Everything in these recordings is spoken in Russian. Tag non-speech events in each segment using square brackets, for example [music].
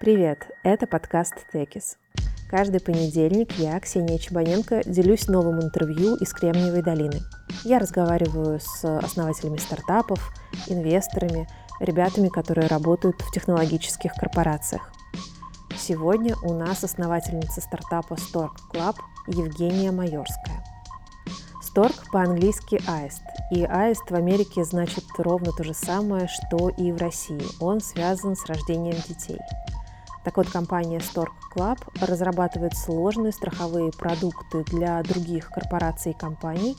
Привет, это подкаст «Текис». Каждый понедельник я, Ксения Чебаненко, делюсь новым интервью из Кремниевой долины. Я разговариваю с основателями стартапов, инвесторами, ребятами, которые работают в технологических корпорациях. Сегодня у нас основательница стартапа Stork Club Евгения Майорская. Stork по-английски аист, и аист в Америке значит ровно то же самое, что и в России. Он связан с рождением детей – так вот, компания Stork Club разрабатывает сложные страховые продукты для других корпораций и компаний,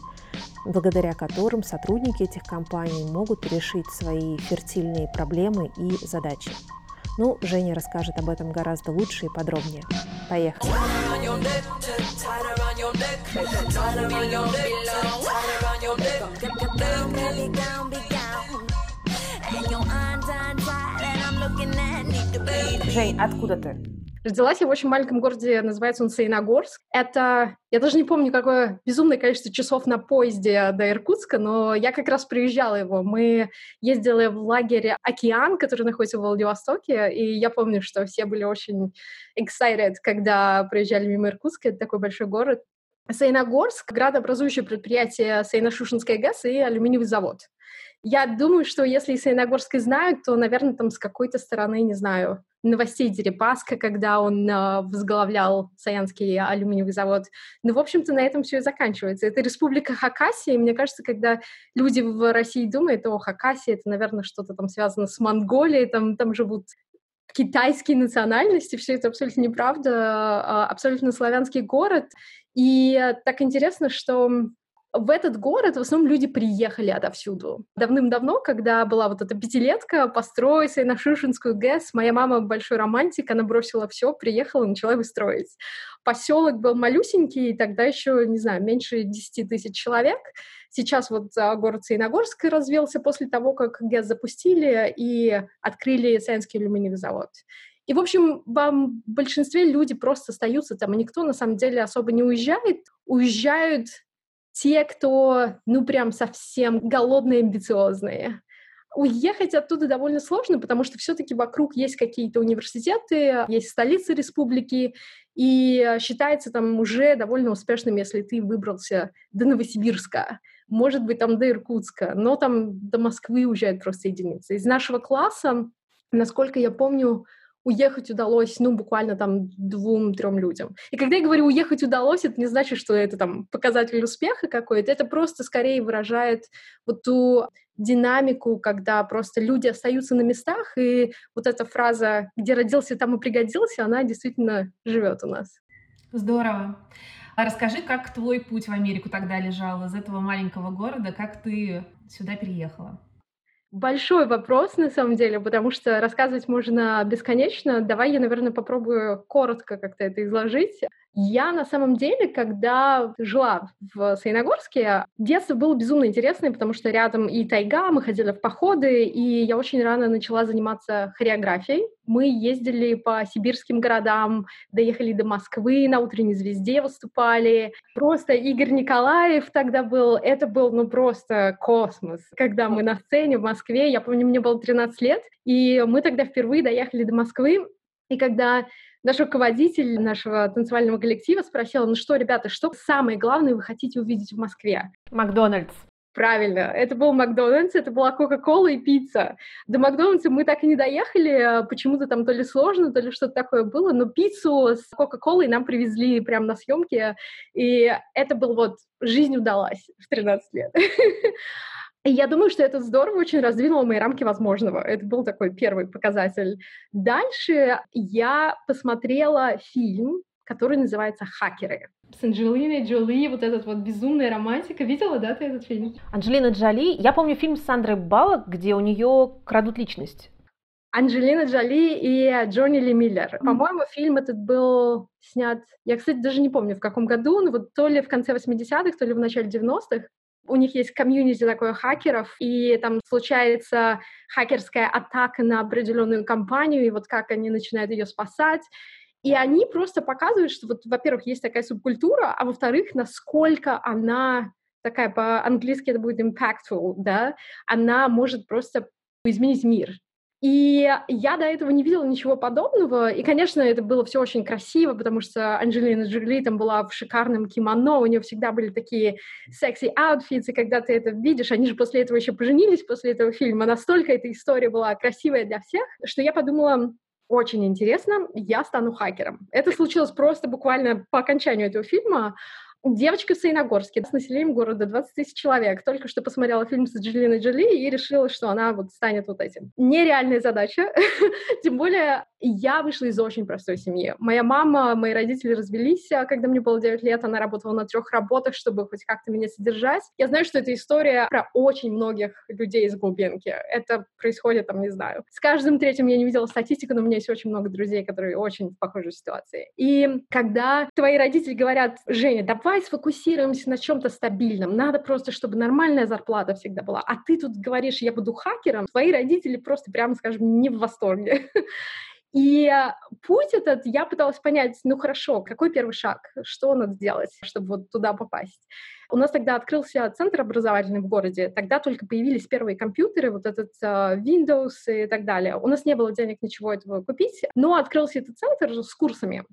благодаря которым сотрудники этих компаний могут решить свои фертильные проблемы и задачи. Ну, Женя расскажет об этом гораздо лучше и подробнее. Поехали! Жень, откуда ты? Родилась я в очень маленьком городе, называется он Саиногорск. Это, я даже не помню, какое безумное количество часов на поезде до Иркутска, но я как раз приезжала его. Мы ездили в лагерь «Океан», который находится в Владивостоке, и я помню, что все были очень excited, когда приезжали мимо Иркутска. Это такой большой город. Саиногорск — градообразующее предприятие Саино-Шушенская ГЭС и алюминиевый завод. Я думаю, что если Саиногорск и знают, то, наверное, там с какой-то стороны, не знаю, новостей Дерипаска, когда он э, возглавлял Саянский алюминиевый завод. Ну, в общем-то, на этом все и заканчивается. Это республика Хакасия, и мне кажется, когда люди в России думают, о, Хакасия, это, наверное, что-то там связано с Монголией, там, там живут китайские национальности, все это абсолютно неправда, а, абсолютно славянский город. И так интересно, что в этот город в основном люди приехали отовсюду. Давным-давно, когда была вот эта пятилетка, построить на Шишинскую ГЭС, моя мама большой романтик, она бросила все, приехала, начала его. Поселок был малюсенький, тогда еще, не знаю, меньше 10 тысяч человек. Сейчас вот а, город Саиногорск развился после того, как ГЭС запустили и открыли Саянский алюминиевый завод. И, в общем, в большинстве люди просто остаются там, и никто, на самом деле, особо не уезжает. Уезжают те, кто, ну, прям совсем голодные, амбициозные. Уехать оттуда довольно сложно, потому что все-таки вокруг есть какие-то университеты, есть столицы республики, и считается там уже довольно успешным, если ты выбрался до Новосибирска, может быть, там до Иркутска, но там до Москвы уезжают просто единицы. Из нашего класса, насколько я помню, уехать удалось, ну, буквально там двум-трем людям. И когда я говорю «уехать удалось», это не значит, что это там показатель успеха какой-то, это просто скорее выражает вот ту динамику, когда просто люди остаются на местах, и вот эта фраза «где родился, там и пригодился», она действительно живет у нас. Здорово. А расскажи, как твой путь в Америку тогда лежал из этого маленького города, как ты сюда переехала? Большой вопрос, на самом деле, потому что рассказывать можно бесконечно. Давай я, наверное, попробую коротко как-то это изложить. Я на самом деле, когда жила в Саиногорске, детство было безумно интересное, потому что рядом и тайга, мы ходили в походы, и я очень рано начала заниматься хореографией. Мы ездили по сибирским городам, доехали до Москвы, на «Утренней звезде» выступали. Просто Игорь Николаев тогда был, это был ну просто космос. Когда мы на сцене в Москве, я помню, мне было 13 лет, и мы тогда впервые доехали до Москвы, и когда наш руководитель нашего танцевального коллектива спросила, ну что, ребята, что самое главное вы хотите увидеть в Москве? Макдональдс. Правильно, это был Макдональдс, это была Кока-Кола и пицца. До Макдональдса мы так и не доехали, почему-то там то ли сложно, то ли что-то такое было, но пиццу с Кока-Колой нам привезли прямо на съемке, и это был вот, жизнь удалась в 13 лет. [laughs] И я думаю, что это здорово очень раздвинуло мои рамки возможного. Это был такой первый показатель. Дальше я посмотрела фильм, который называется «Хакеры». С Анджелиной Джоли, вот этот вот безумная романтика. Видела, да, ты этот фильм? Анджелина Джоли. Я помню фильм с Сандрой Баллок, где у нее крадут личность. Анджелина Джоли и Джонни Ли Миллер. По-моему, фильм этот был снят, я, кстати, даже не помню, в каком году, но вот то ли в конце 80-х, то ли в начале 90-х. У них есть комьюнити такое хакеров, и там случается хакерская атака на определенную компанию, и вот как они начинают ее спасать. И они просто показывают, что вот, во-первых, есть такая субкультура, а во-вторых, насколько она такая по-английски это будет impactful, да, она может просто изменить мир. И я до этого не видела ничего подобного. И, конечно, это было все очень красиво, потому что Анджелина Джоли там была в шикарном кимоно, у нее всегда были такие секси аутфиты, когда ты это видишь, они же после этого еще поженились после этого фильма. Настолько эта история была красивая для всех, что я подумала, очень интересно, я стану хакером. Это случилось просто буквально по окончанию этого фильма. Девочка в Саиногорске с населением города 20 тысяч человек. Только что посмотрела фильм с Джолиной Джоли и решила, что она вот станет вот этим. Нереальная задача. [laughs] Тем более я вышла из очень простой семьи. Моя мама, мои родители развелись, а когда мне было 9 лет. Она работала на трех работах, чтобы хоть как-то меня содержать. Я знаю, что это история про очень многих людей из глубинки. Это происходит, там, не знаю. С каждым третьим я не видела статистику, но у меня есть очень много друзей, которые очень в похожей ситуации. И когда твои родители говорят, Женя, давай сфокусируемся на чем-то стабильном, надо просто, чтобы нормальная зарплата всегда была, а ты тут говоришь, я буду хакером, твои родители просто, прямо скажем, не в восторге. [laughs] И путь этот я пыталась понять, ну хорошо, какой первый шаг, что надо сделать, чтобы вот туда попасть. У нас тогда открылся центр образовательный в городе, тогда только появились первые компьютеры, вот этот uh, Windows и так далее. У нас не было денег ничего этого купить, но открылся этот центр с курсами.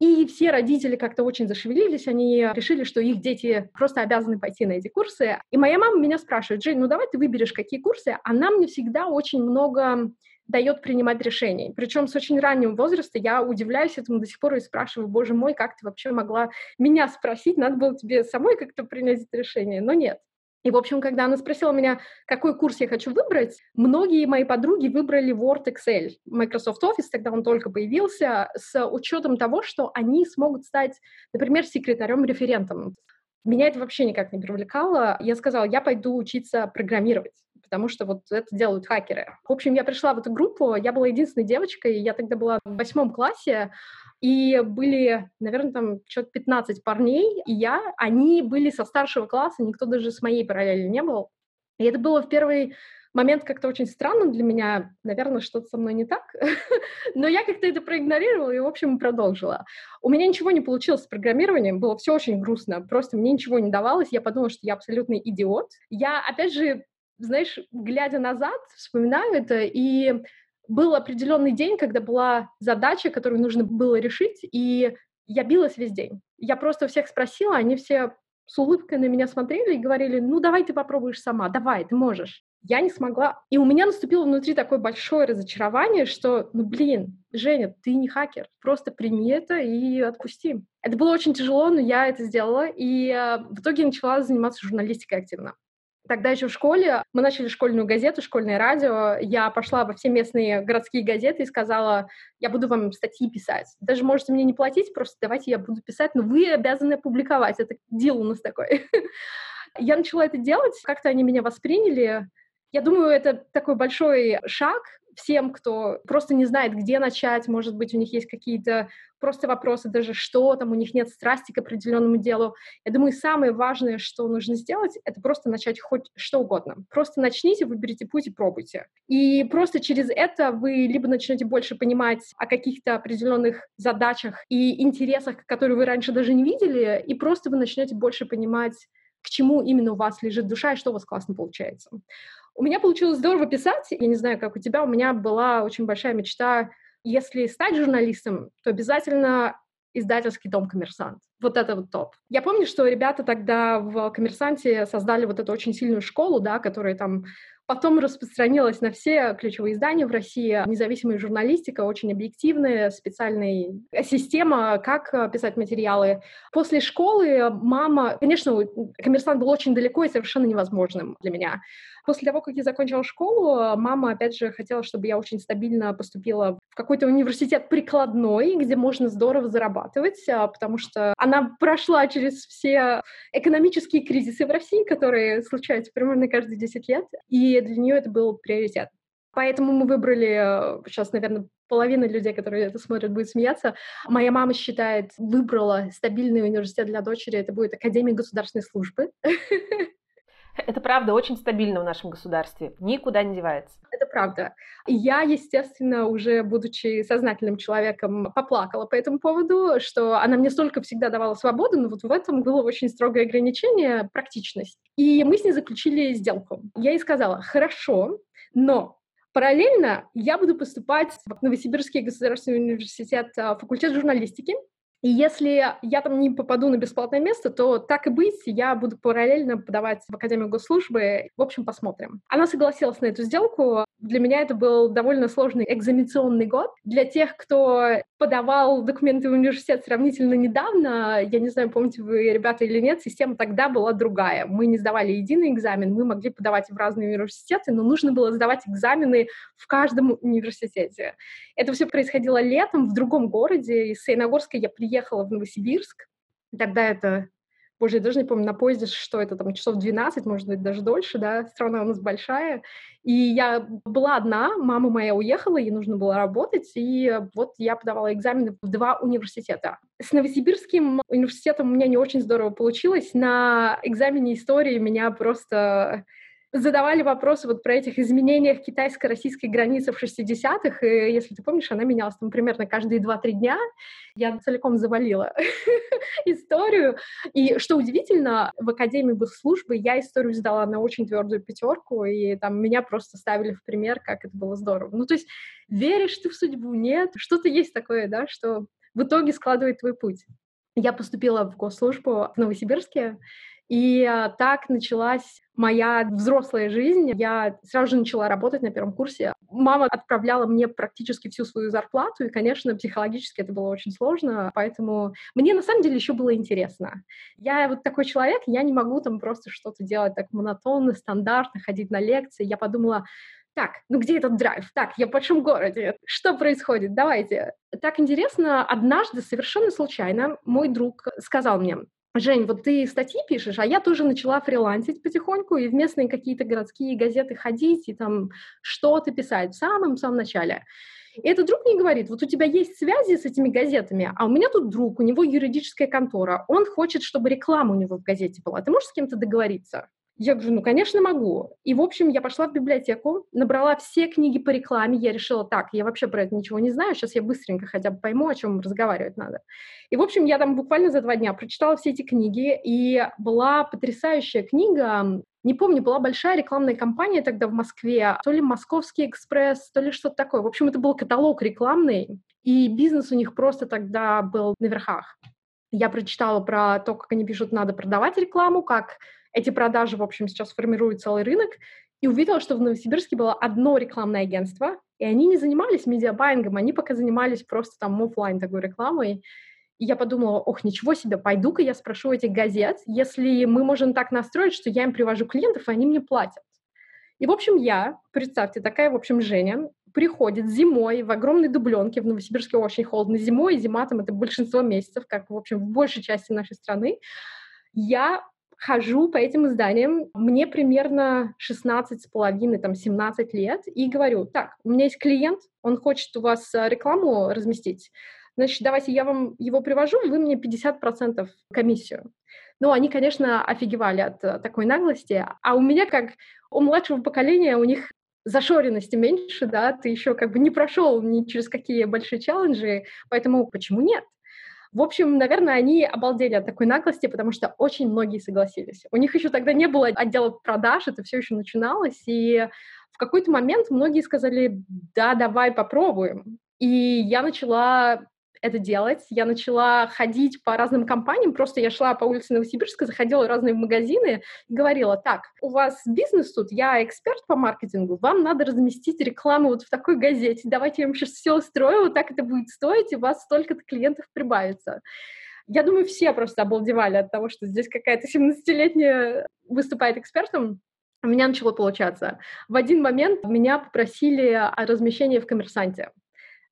И все родители как-то очень зашевелились, они решили, что их дети просто обязаны пойти на эти курсы. И моя мама меня спрашивает, Жень, ну давай ты выберешь, какие курсы. Она мне всегда очень много дает принимать решения. Причем с очень раннего возраста я удивляюсь этому до сих пор и спрашиваю, боже мой, как ты вообще могла меня спросить, надо было тебе самой как-то принять это решение, но нет. И, в общем, когда она спросила меня, какой курс я хочу выбрать, многие мои подруги выбрали Word Excel. Microsoft Office, тогда он только появился, с учетом того, что они смогут стать, например, секретарем-референтом. Меня это вообще никак не привлекало. Я сказала, я пойду учиться программировать потому что вот это делают хакеры. В общем, я пришла в эту группу, я была единственной девочкой, я тогда была в восьмом классе, и были, наверное, там что-то 15 парней, и я, они были со старшего класса, никто даже с моей параллели не был. И это было в первый момент как-то очень странным для меня. Наверное, что-то со мной не так. [laughs] Но я как-то это проигнорировала и, в общем, продолжила. У меня ничего не получилось с программированием, было все очень грустно. Просто мне ничего не давалось. Я подумала, что я абсолютный идиот. Я, опять же, знаешь, глядя назад, вспоминаю это, и был определенный день, когда была задача, которую нужно было решить, и я билась весь день. Я просто всех спросила, они все с улыбкой на меня смотрели и говорили, ну давай ты попробуешь сама, давай, ты можешь. Я не смогла. И у меня наступило внутри такое большое разочарование, что, ну блин, Женя, ты не хакер, просто прими это и отпусти. Это было очень тяжело, но я это сделала, и э, в итоге начала заниматься журналистикой активно. Тогда еще в школе мы начали школьную газету, школьное радио. Я пошла во все местные городские газеты и сказала, я буду вам статьи писать. Даже можете мне не платить, просто давайте я буду писать, но вы обязаны публиковать. Это дел у нас такой. [laughs] Я начала это делать, как-то они меня восприняли. Я думаю, это такой большой шаг, всем, кто просто не знает, где начать, может быть, у них есть какие-то просто вопросы, даже что там, у них нет страсти к определенному делу. Я думаю, самое важное, что нужно сделать, это просто начать хоть что угодно. Просто начните, выберите путь и пробуйте. И просто через это вы либо начнете больше понимать о каких-то определенных задачах и интересах, которые вы раньше даже не видели, и просто вы начнете больше понимать, к чему именно у вас лежит душа и что у вас классно получается. У меня получилось здорово писать. Я не знаю, как у тебя. У меня была очень большая мечта. Если стать журналистом, то обязательно издательский дом «Коммерсант». Вот это вот топ. Я помню, что ребята тогда в «Коммерсанте» создали вот эту очень сильную школу, да, которая там Потом распространилась на все ключевые издания в России. Независимая журналистика, очень объективная, специальная система, как э, писать материалы. После школы мама... Конечно, коммерсант был очень далеко и совершенно невозможным для меня. После того, как я закончила школу, мама, опять же, хотела, чтобы я очень стабильно поступила в какой-то университет прикладной, где можно здорово зарабатывать, а, потому что она прошла через все экономические кризисы в России, которые случаются примерно каждые 10 лет, и для нее это был приоритет. Поэтому мы выбрали, сейчас, наверное, половина людей, которые это смотрят, будет смеяться. Моя мама считает, выбрала стабильный университет для дочери, это будет Академия государственной службы. [laughs] Это правда очень стабильно в нашем государстве, никуда не девается. Это правда. Я, естественно, уже будучи сознательным человеком, поплакала по этому поводу, что она мне столько всегда давала свободу, но вот в этом было очень строгое ограничение, практичность. И мы с ней заключили сделку. Я ей сказала, хорошо, но Параллельно я буду поступать в Новосибирский государственный университет а, факультет журналистики. И если я там не попаду на бесплатное место, то так и быть, я буду параллельно подавать в Академию госслужбы. В общем, посмотрим. Она согласилась на эту сделку. Для меня это был довольно сложный экзаменационный год. Для тех, кто подавал документы в университет сравнительно недавно, я не знаю, помните вы, ребята, или нет, система тогда была другая. Мы не сдавали единый экзамен, мы могли подавать в разные университеты, но нужно было сдавать экзамены в каждом университете. Это все происходило летом в другом городе. Из Саяногорска я приехала в Новосибирск. Тогда это Боже, я даже не помню, на поезде, что это там, часов 12, может быть, даже дольше, да, страна у нас большая. И я была одна, мама моя уехала, ей нужно было работать, и вот я подавала экзамены в два университета. С Новосибирским университетом у меня не очень здорово получилось. На экзамене истории меня просто задавали вопросы вот про этих изменениях китайско-российской границы в 60-х, и если ты помнишь, она менялась там примерно каждые 2-3 дня. Я целиком завалила [laughs] историю. И что удивительно, в Академии госслужбы я историю сдала на очень твердую пятерку, и там меня просто ставили в пример, как это было здорово. Ну, то есть веришь ты в судьбу, нет? Что-то есть такое, да, что в итоге складывает твой путь. Я поступила в госслужбу в Новосибирске, и а, так началась моя взрослая жизнь. Я сразу же начала работать на первом курсе. Мама отправляла мне практически всю свою зарплату, и, конечно, психологически это было очень сложно, поэтому мне на самом деле еще было интересно. Я вот такой человек, я не могу там просто что-то делать так монотонно, стандартно, ходить на лекции. Я подумала, так, ну где этот драйв? Так, я в большом городе. Что происходит? Давайте. Так интересно, однажды совершенно случайно мой друг сказал мне, Жень, вот ты статьи пишешь, а я тоже начала фрилансить потихоньку и в местные какие-то городские газеты ходить и там что-то писать в самом-самом начале. И этот друг мне говорит, вот у тебя есть связи с этими газетами, а у меня тут друг, у него юридическая контора, он хочет, чтобы реклама у него в газете была. Ты можешь с кем-то договориться? Я говорю, ну, конечно, могу. И, в общем, я пошла в библиотеку, набрала все книги по рекламе, я решила, так, я вообще про это ничего не знаю, сейчас я быстренько хотя бы пойму, о чем разговаривать надо. И, в общем, я там буквально за два дня прочитала все эти книги, и была потрясающая книга, не помню, была большая рекламная кампания тогда в Москве, то ли Московский экспресс, то ли что-то такое. В общем, это был каталог рекламный, и бизнес у них просто тогда был на верхах. Я прочитала про то, как они пишут, надо продавать рекламу, как эти продажи, в общем, сейчас формируют целый рынок, и увидела, что в Новосибирске было одно рекламное агентство, и они не занимались медиабайингом, они пока занимались просто там офлайн такой рекламой. И я подумала, ох, ничего себе, пойду-ка я спрошу этих газет, если мы можем так настроить, что я им привожу клиентов, и они мне платят. И, в общем, я, представьте, такая, в общем, Женя, приходит зимой в огромной дубленке, в Новосибирске очень холодно зимой, зима там это большинство месяцев, как, в общем, в большей части нашей страны. Я хожу по этим изданиям, мне примерно 16 с половиной, там, 17 лет, и говорю, так, у меня есть клиент, он хочет у вас э, рекламу разместить, значит, давайте я вам его привожу, вы мне 50% комиссию. Ну, они, конечно, офигевали от э, такой наглости, а у меня, как у младшего поколения, у них зашоренности меньше, да, ты еще как бы не прошел ни через какие большие челленджи, поэтому почему нет? В общем, наверное, они обалдели от такой наглости, потому что очень многие согласились. У них еще тогда не было отдела продаж, это все еще начиналось, и в какой-то момент многие сказали, да, давай попробуем. И я начала это делать. Я начала ходить по разным компаниям, просто я шла по улице Новосибирска, заходила в разные магазины и говорила, так, у вас бизнес тут, я эксперт по маркетингу, вам надо разместить рекламу вот в такой газете, давайте я вам сейчас все устрою, вот так это будет стоить, и у вас столько-то клиентов прибавится. Я думаю, все просто обалдевали от того, что здесь какая-то 17-летняя выступает экспертом. У меня начало получаться. В один момент меня попросили о размещении в «Коммерсанте».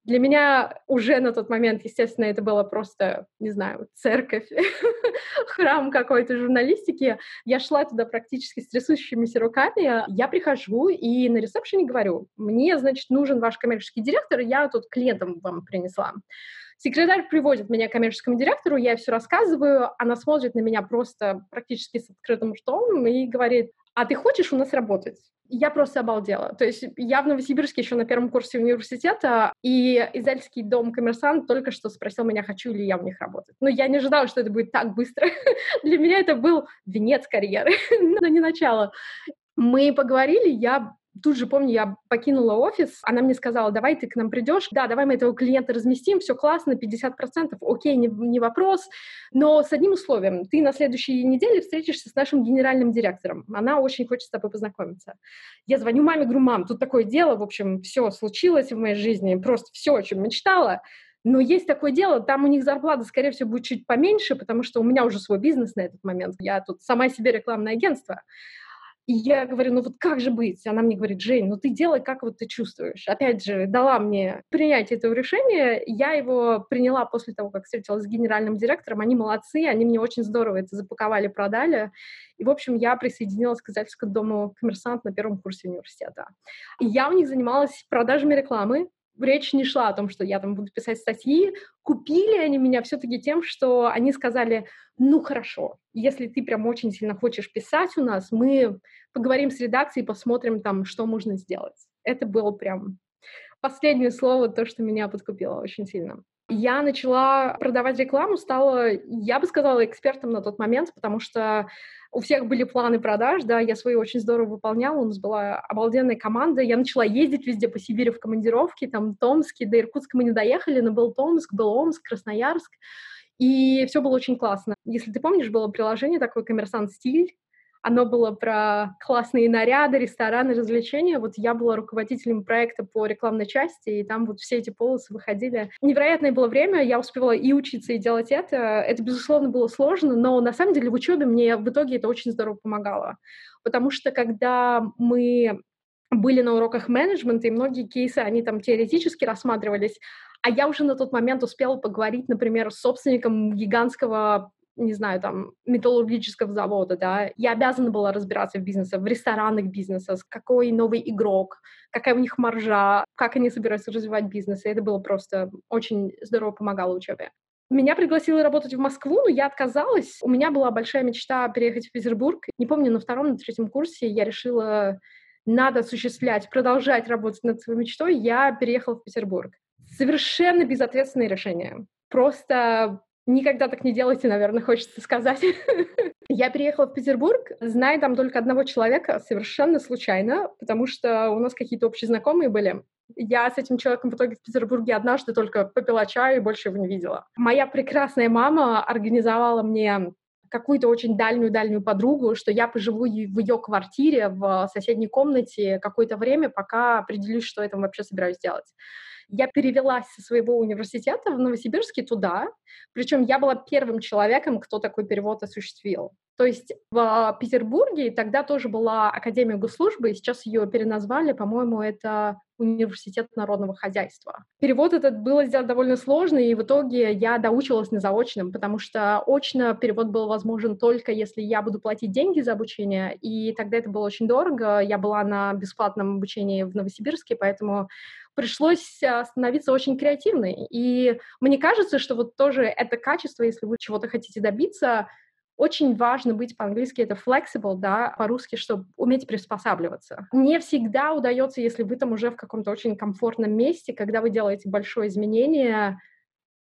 Для меня уже на тот момент, естественно, это было просто, не знаю, церковь, [laughs] храм какой-то журналистики. Я шла туда практически с трясущимися руками. Я прихожу и на ресепшене говорю, мне, значит, нужен ваш коммерческий директор, я тут клиентам вам принесла. Секретарь приводит меня к коммерческому директору, я все рассказываю, она смотрит на меня просто практически с открытым ртом и говорит, а ты хочешь у нас работать? Я просто обалдела. То есть я в Новосибирске еще на первом курсе университета, и Израильский дом коммерсант только что спросил меня, хочу ли я у них работать. Но я не ожидала, что это будет так быстро. [laughs] Для меня это был венец карьеры, [laughs] но не начало. Мы поговорили, я тут же, помню, я покинула офис, она мне сказала, давай ты к нам придешь, да, давай мы этого клиента разместим, все классно, 50%, окей, не, не вопрос, но с одним условием, ты на следующей неделе встретишься с нашим генеральным директором, она очень хочет с тобой познакомиться. Я звоню маме, говорю, мам, тут такое дело, в общем, все случилось в моей жизни, просто все, о чем мечтала, но есть такое дело, там у них зарплата, скорее всего, будет чуть поменьше, потому что у меня уже свой бизнес на этот момент. Я тут сама себе рекламное агентство. И я говорю, ну вот как же быть? Она мне говорит, Жень, ну ты делай, как вот ты чувствуешь. Опять же, дала мне принять это решение. Я его приняла после того, как встретилась с генеральным директором. Они молодцы, они мне очень здорово это запаковали, продали. И, в общем, я присоединилась к издательскому дому «Коммерсант» на первом курсе университета. И я у них занималась продажами рекламы, речь не шла о том, что я там буду писать статьи. Купили они меня все-таки тем, что они сказали, ну хорошо, если ты прям очень сильно хочешь писать у нас, мы поговорим с редакцией, посмотрим там, что можно сделать. Это было прям последнее слово, то, что меня подкупило очень сильно. Я начала продавать рекламу, стала, я бы сказала, экспертом на тот момент, потому что у всех были планы продаж, да, я свои очень здорово выполняла, у нас была обалденная команда, я начала ездить везде по Сибири в командировки, там, Томске, до Иркутска мы не доехали, но был Томск, был Омск, Красноярск, и все было очень классно. Если ты помнишь, было приложение такое «Коммерсант Стиль», оно было про классные наряды, рестораны, развлечения. Вот я была руководителем проекта по рекламной части, и там вот все эти полосы выходили. Невероятное было время, я успевала и учиться, и делать это. Это, безусловно, было сложно, но на самом деле в учебе мне в итоге это очень здорово помогало. Потому что когда мы были на уроках менеджмента, и многие кейсы, они там теоретически рассматривались, а я уже на тот момент успела поговорить, например, с собственником гигантского не знаю, там, металлургического завода, да, я обязана была разбираться в бизнесе, в ресторанных бизнесах, какой новый игрок, какая у них маржа, как они собираются развивать бизнес, и это было просто очень здорово помогало учебе. Меня пригласили работать в Москву, но я отказалась. У меня была большая мечта переехать в Петербург. Не помню, на втором, на третьем курсе я решила, надо осуществлять, продолжать работать над своей мечтой. Я переехала в Петербург. Совершенно безответственное решение. Просто Никогда так не делайте, наверное, хочется сказать. [laughs] Я переехала в Петербург, зная там только одного человека совершенно случайно, потому что у нас какие-то общие знакомые были. Я с этим человеком в итоге в Петербурге однажды только попила чаю и больше его не видела. Моя прекрасная мама организовала мне какую-то очень дальнюю-дальнюю подругу, что я поживу в ее квартире в соседней комнате какое-то время, пока определюсь, что я там вообще собираюсь делать. Я перевелась со своего университета в Новосибирске туда, причем я была первым человеком, кто такой перевод осуществил. То есть в Петербурге тогда тоже была Академия госслужбы, и сейчас ее переназвали, по-моему, это Университет народного хозяйства. Перевод этот было сделать довольно сложно, и в итоге я доучилась на заочном, потому что очно перевод был возможен только если я буду платить деньги за обучение, и тогда это было очень дорого. Я была на бесплатном обучении в Новосибирске, поэтому пришлось а, становиться очень креативной. И мне кажется, что вот тоже это качество, если вы чего-то хотите добиться, очень важно быть по-английски это flexible, да, по-русски, чтобы уметь приспосабливаться. Не всегда удается, если вы там уже в каком-то очень комфортном месте, когда вы делаете большое изменение,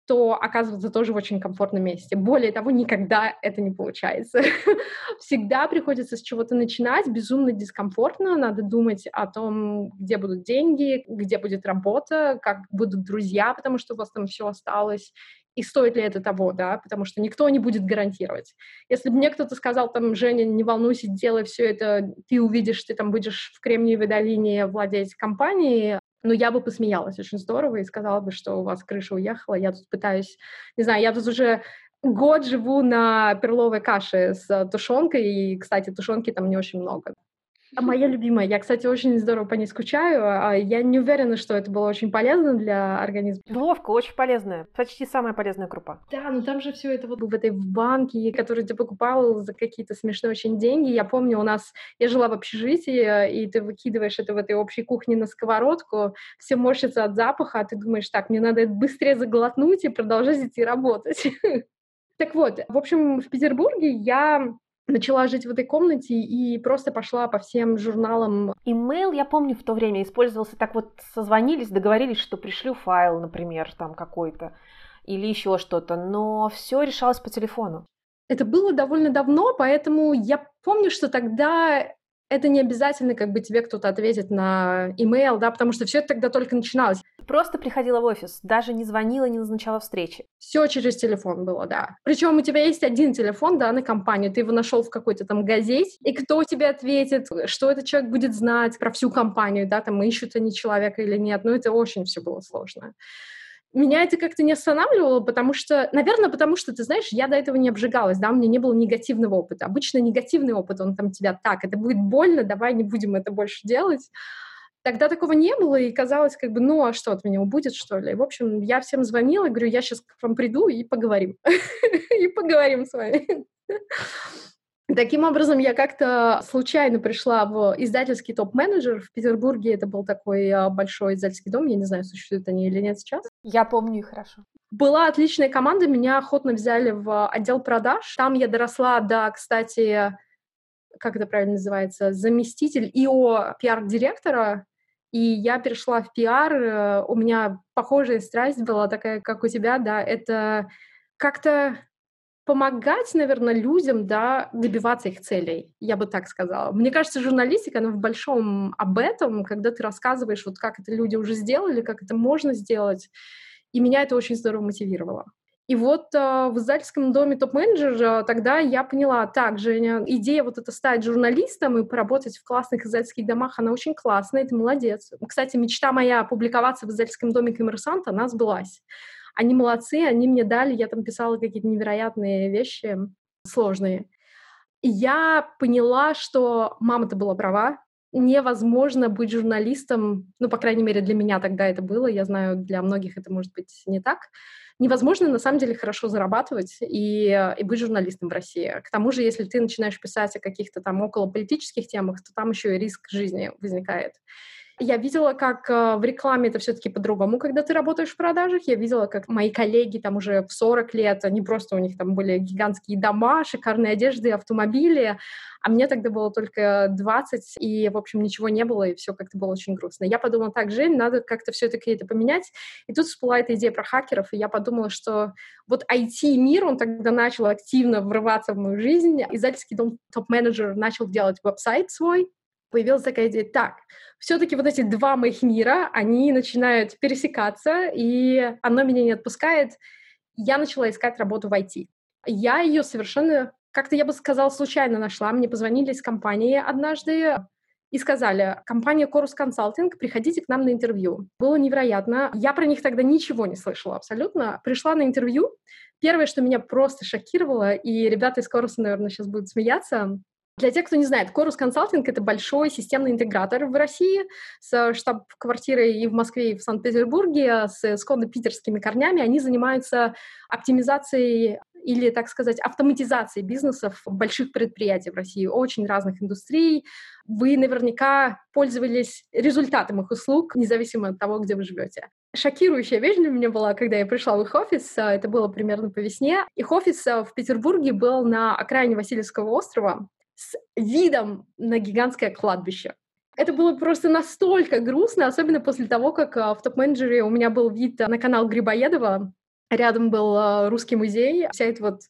то оказывается тоже в очень комфортном месте. Более того, никогда это не получается. [laughs] Всегда приходится с чего-то начинать, безумно дискомфортно, надо думать о том, где будут деньги, где будет работа, как будут друзья, потому что у вас там все осталось, и стоит ли это того, да, потому что никто не будет гарантировать. Если бы мне кто-то сказал, там, Женя, не волнуйся, делай все это, ты увидишь, ты там будешь в Кремниевой долине владеть компанией, но я бы посмеялась очень здорово и сказала бы, что у вас крыша уехала, я тут пытаюсь, не знаю, я тут уже год живу на перловой каше с тушенкой, и, кстати, тушенки там не очень много. А моя любимая. Я, кстати, очень здорово по ней скучаю. А я не уверена, что это было очень полезно для организма. Перловка очень полезная. Почти самая полезная крупа. Да, но там же все это вот в этой банке, которую ты покупал за какие-то смешные очень деньги. Я помню, у нас... Я жила в общежитии, и ты выкидываешь это в этой общей кухне на сковородку, все морщатся от запаха, а ты думаешь, так, мне надо быстрее заглотнуть и продолжать идти работать. [laughs] Так вот, в общем, в Петербурге я начала жить в этой комнате и просто пошла по всем журналам. Имейл, я помню, в то время использовался так вот, созвонились, договорились, что пришлю файл, например, там какой-то, или еще что-то, но все решалось по телефону. Это было довольно давно, поэтому я помню, что тогда это не обязательно как бы тебе кто-то ответит на имейл, да, потому что все это тогда только начиналось. Просто приходила в офис, даже не звонила, не назначала встречи. Все через телефон было, да. Причем у тебя есть один телефон, да, на компанию, ты его нашел в какой-то там газете, и кто тебе ответит, что этот человек будет знать про всю компанию, да, там ищут они человека или нет, ну это очень все было сложно меня это как-то не останавливало, потому что, наверное, потому что, ты знаешь, я до этого не обжигалась, да, у меня не было негативного опыта. Обычно негативный опыт, он там тебя так, это будет больно, давай не будем это больше делать. Тогда такого не было, и казалось, как бы, ну, а что от меня убудет, что ли? В общем, я всем звонила, говорю, я сейчас к вам приду и поговорим. [laughs] И поговорим с вами. Таким образом, я как-то случайно пришла в издательский топ-менеджер в Петербурге. Это был такой а, большой издательский дом. Я не знаю, существуют они или нет сейчас. Я помню их хорошо. Была отличная команда. Меня охотно взяли в отдел продаж. Там я доросла до, кстати, как это правильно называется, заместитель ИО пиар-директора. И я перешла в пиар. Э, у меня похожая страсть была такая, как у тебя, да. Это как-то помогать, наверное, людям, да, добиваться их целей, я бы так сказала. Мне кажется, журналистика, она в большом об этом, когда ты рассказываешь, вот как это люди уже сделали, как это можно сделать, и меня это очень здорово мотивировало. И вот э, в издательском доме топ-менеджер э, тогда я поняла, так, Женя, идея вот это стать журналистом и поработать в классных издательских домах, она очень классная, ты молодец. Кстати, мечта моя публиковаться в издательском доме коммерсанта, она сбылась. Они молодцы, они мне дали, я там писала какие-то невероятные вещи, сложные. И я поняла, что мама-то была права, невозможно быть журналистом, ну, по крайней мере, для меня тогда это было, я знаю, для многих это может быть не так, невозможно на самом деле хорошо зарабатывать и, и быть журналистом в России. К тому же, если ты начинаешь писать о каких-то там околополитических темах, то там еще и риск жизни возникает. Я видела, как э, в рекламе это все-таки по-другому, когда ты работаешь в продажах. Я видела, как мои коллеги там уже в 40 лет, они просто у них там были гигантские дома, шикарные одежды, автомобили, а мне тогда было только 20, и, в общем, ничего не было, и все как-то было очень грустно. Я подумала, так, Жень, надо как-то все-таки это поменять. И тут всплыла эта идея про хакеров, и я подумала, что вот IT-мир, он тогда начал активно врываться в мою жизнь. Издательский дом топ-менеджер начал делать веб-сайт свой, появилась такая идея, так, все-таки вот эти два моих мира, они начинают пересекаться, и оно меня не отпускает. Я начала искать работу в IT. Я ее совершенно, как-то я бы сказала, случайно нашла. Мне позвонили из компании однажды и сказали, компания Chorus Consulting, приходите к нам на интервью. Было невероятно. Я про них тогда ничего не слышала абсолютно. Пришла на интервью. Первое, что меня просто шокировало, и ребята из Chorus, наверное, сейчас будут смеяться, для тех, кто не знает, Chorus Consulting — это большой системный интегратор в России с штаб-квартирой и в Москве, и в Санкт-Петербурге, с исконно-питерскими корнями. Они занимаются оптимизацией или, так сказать, автоматизацией бизнесов больших предприятий в России, очень разных индустрий. Вы наверняка пользовались результатом их услуг, независимо от того, где вы живете. Шокирующая вещь для меня была, когда я пришла в их офис, а, это было примерно по весне. Их офис а, в Петербурге был на окраине Васильевского острова, с видом на гигантское кладбище. Это было просто настолько грустно, особенно после того, как а, в топ-менеджере у меня был вид на канал Грибоедова, рядом был а, русский музей, вся эта вот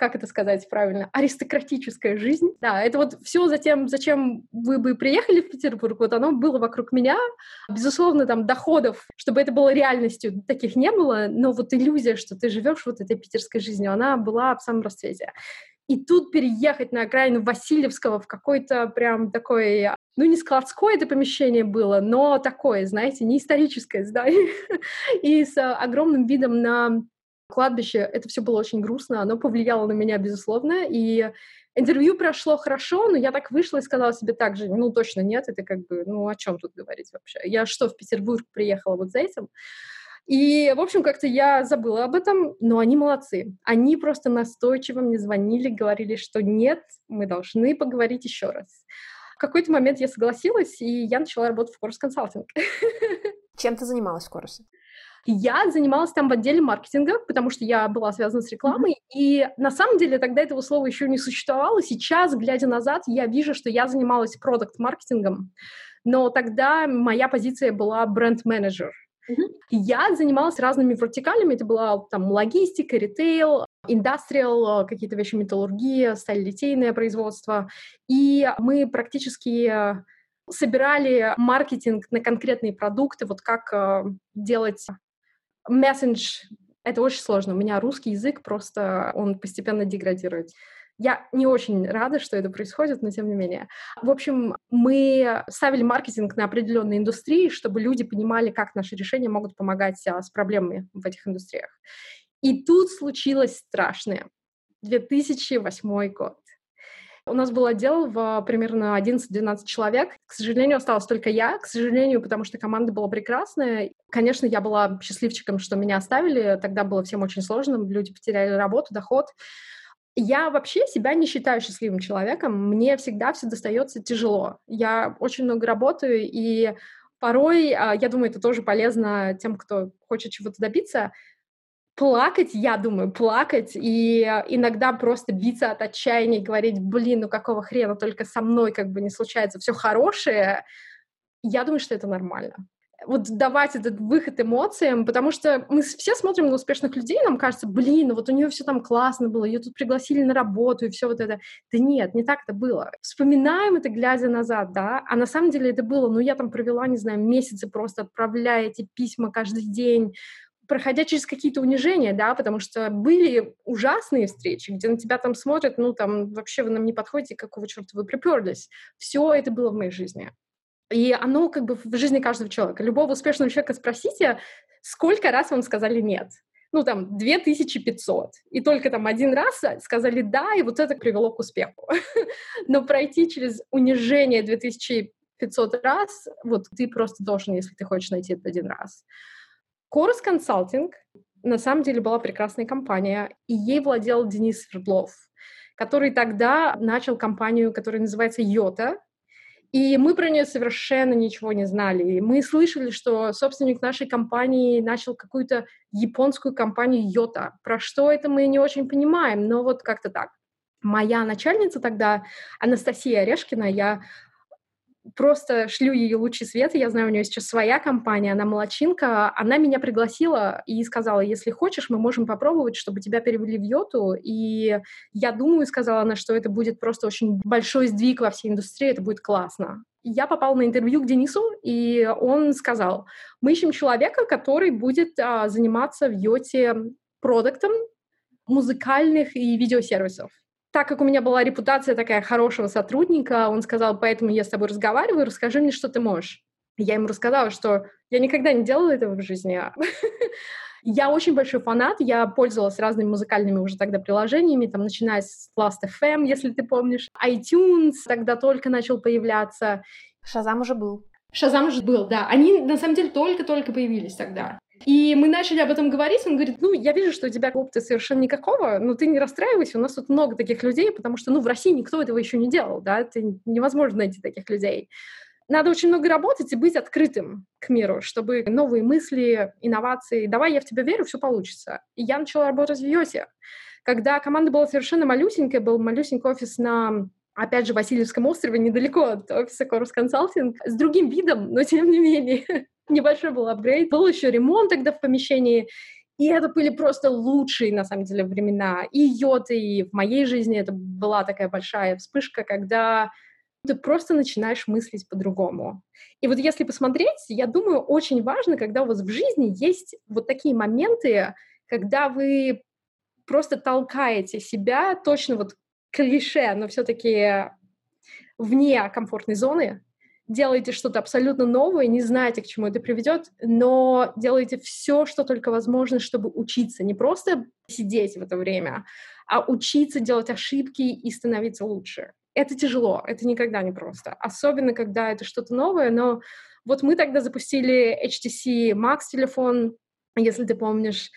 как это сказать правильно, аристократическая жизнь. Да, это вот все затем, зачем вы бы приехали в Петербург, вот оно было вокруг меня. Безусловно, там доходов, чтобы это было реальностью, таких не было, но вот иллюзия, что ты живешь вот этой питерской жизнью, она была в самом расцвете. И тут переехать на окраину Васильевского в какой-то прям такой, ну не складское это помещение было, но такое, знаете, не историческое здание. [laughs] И с огромным видом на кладбище. Это все было очень грустно, оно повлияло на меня, безусловно. И интервью прошло хорошо, но я так вышла и сказала себе так же, ну точно нет, это как бы, ну о чем тут говорить вообще? Я что, в Петербург приехала вот за этим? И, в общем, как-то я забыла об этом, но они молодцы. Они просто настойчиво мне звонили, говорили, что нет, мы должны поговорить еще раз. В какой-то момент я согласилась, и я начала работать в Course [laughs] Consulting. Чем ты занималась в Course? Я занималась там в отделе маркетинга, потому что я была связана с рекламой, mm-hmm. и на самом деле тогда этого слова еще не существовало. Сейчас, глядя назад, я вижу, что я занималась продукт-маркетингом, но тогда моя позиция была бренд-менеджер. Я занималась разными вертикалями. Это была там логистика, ритейл, индастриал, какие-то вещи металлургия, сталь-литейное производство. И мы практически собирали маркетинг на конкретные продукты, вот как э, делать мессендж. Это очень сложно. У меня русский язык просто, он постепенно деградирует. Я не очень рада, что это происходит, но тем не менее. В общем, мы ставили маркетинг на определенные индустрии, чтобы люди понимали, как наши решения могут помогать а, с проблемами в этих индустриях. И тут случилось страшное. 2008 год. У нас был отдел в примерно 11-12 человек. К сожалению, осталась только я. К сожалению, потому что команда была прекрасная. Конечно, я была счастливчиком, что меня оставили. Тогда было всем очень сложно. Люди потеряли работу, доход. Я вообще себя не считаю счастливым человеком. Мне всегда все достается тяжело. Я очень много работаю, и порой, а, я думаю, это тоже полезно тем, кто хочет чего-то добиться, плакать, я думаю, плакать, и иногда просто биться от отчаяния и говорить, блин, ну какого хрена, только со мной как бы не случается все хорошее, я думаю, что это нормально вот давать этот выход эмоциям, потому что мы все смотрим на успешных людей, нам кажется, блин, ну вот у нее все там классно было, ее тут пригласили на работу и все вот это. Да нет, не так это было. Вспоминаем это, глядя назад, да, а на самом деле это было, ну я там провела, не знаю, месяцы просто отправляя эти письма каждый день, проходя через какие-то унижения, да, потому что были ужасные встречи, где на тебя там смотрят, ну, там, вообще вы нам не подходите, какого черта вы приперлись. Все это было в моей жизни. И оно как бы в жизни каждого человека. Любого успешного человека спросите, сколько раз вам сказали «нет». Ну, там, 2500. И только там один раз сказали «да», и вот это привело к успеху. [laughs] Но пройти через унижение 2500 раз, вот ты просто должен, если ты хочешь найти это один раз. Chorus Consulting на самом деле была прекрасная компания, и ей владел Денис Свердлов, который тогда начал компанию, которая называется Йота, и мы про нее совершенно ничего не знали. И мы слышали, что собственник нашей компании начал какую-то японскую компанию Йота. Про что это мы не очень понимаем, но вот как-то так. Моя начальница тогда, Анастасия Орешкина, я просто шлю ей лучи света. Я знаю, у нее сейчас своя компания, она молочинка. Она меня пригласила и сказала, если хочешь, мы можем попробовать, чтобы тебя перевели в Йоту. И я думаю, сказала она, что это будет просто очень большой сдвиг во всей индустрии, это будет классно. Я попала на интервью к Денису, и он сказал, мы ищем человека, который будет а, заниматься в Йоте продуктом музыкальных и видеосервисов так как у меня была репутация такая хорошего сотрудника, он сказал, поэтому я с тобой разговариваю, расскажи мне, что ты можешь. Я ему рассказала, что я никогда не делала этого в жизни. [laughs] Я очень большой фанат, я пользовалась разными музыкальными уже тогда приложениями, там, начиная с Last.fm, если ты помнишь, iTunes тогда только начал появляться. Шазам уже был. Шазам уже был, да. Они, на самом деле, только-только появились тогда. И мы начали об этом говорить, он говорит, ну, я вижу, что у тебя опыта совершенно никакого, но ты не расстраивайся, у нас тут много таких людей, потому что, ну, в России никто этого еще не делал, да, это невозможно найти таких людей. Надо очень много работать и быть открытым к миру, чтобы новые мысли, инновации, давай, я в тебя верю, все получится. И я начала работать в Йоте. Когда команда была совершенно малюсенькая, был малюсенький офис на опять же, Васильевском острове, недалеко от офиса Корус Консалтинг, с другим видом, но тем не менее. Небольшой был апгрейд. Был еще ремонт тогда в помещении. И это были просто лучшие, на самом деле, времена. И йоты, и в моей жизни это была такая большая вспышка, когда ты просто начинаешь мыслить по-другому. И вот если посмотреть, я думаю, очень важно, когда у вас в жизни есть вот такие моменты, когда вы просто толкаете себя точно вот клише, но все-таки вне комфортной зоны, делаете что-то абсолютно новое, не знаете, к чему это приведет, но делаете все, что только возможно, чтобы учиться. Не просто сидеть в это время, а учиться делать ошибки и становиться лучше. Это тяжело, это никогда не просто. Особенно, когда это что-то новое, но вот мы тогда запустили HTC Max телефон, если ты помнишь,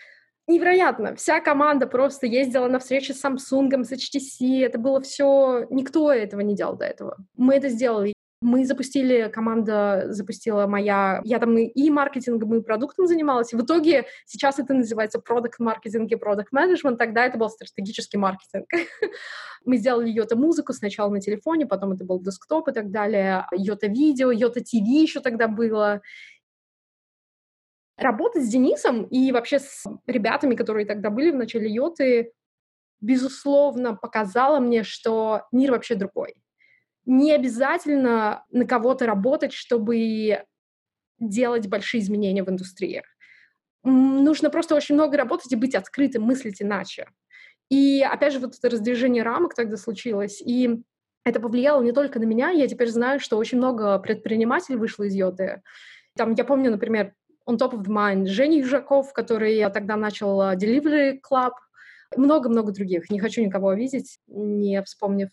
невероятно. Вся команда просто ездила на встречи с Samsung, с HTC. Это было все... Никто этого не делал до этого. Мы это сделали. Мы запустили, команда запустила моя, я там и маркетингом, и продуктом занималась. И в итоге сейчас это называется продукт маркетинг и продукт менеджмент. Тогда это был стратегический маркетинг. [laughs] Мы сделали Йота музыку сначала на телефоне, потом это был десктоп и так далее. Йота видео, Йота ТВ еще тогда было. Работа с Денисом и вообще с ребятами, которые тогда были в начале Йоты, безусловно, показала мне, что мир вообще другой. Не обязательно на кого-то работать, чтобы делать большие изменения в индустриях. Нужно просто очень много работать и быть открытым, мыслить иначе. И опять же, вот это раздвижение рамок тогда случилось, и это повлияло не только на меня, я теперь знаю, что очень много предпринимателей вышло из йоты. Там, я помню, например, on top of mind Женя Южаков, который тогда начал э, Delivery Club, много-много других. Не хочу никого видеть, не вспомнив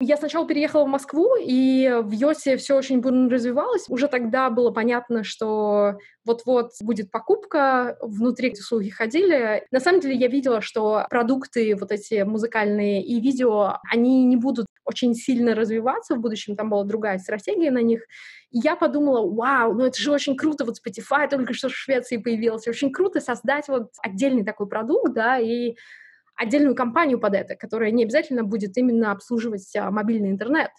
я сначала переехала в Москву, и в Йосе все очень бурно развивалось. Уже тогда было понятно, что вот-вот будет покупка, внутри слухи ходили. На самом деле я видела, что продукты вот эти музыкальные и видео, они не будут очень сильно развиваться в будущем, там была другая стратегия на них. И я подумала, вау, ну это же очень круто, вот Spotify только что в Швеции появился, очень круто создать вот отдельный такой продукт, да, и отдельную компанию под это, которая не обязательно будет именно обслуживать а, мобильный интернет.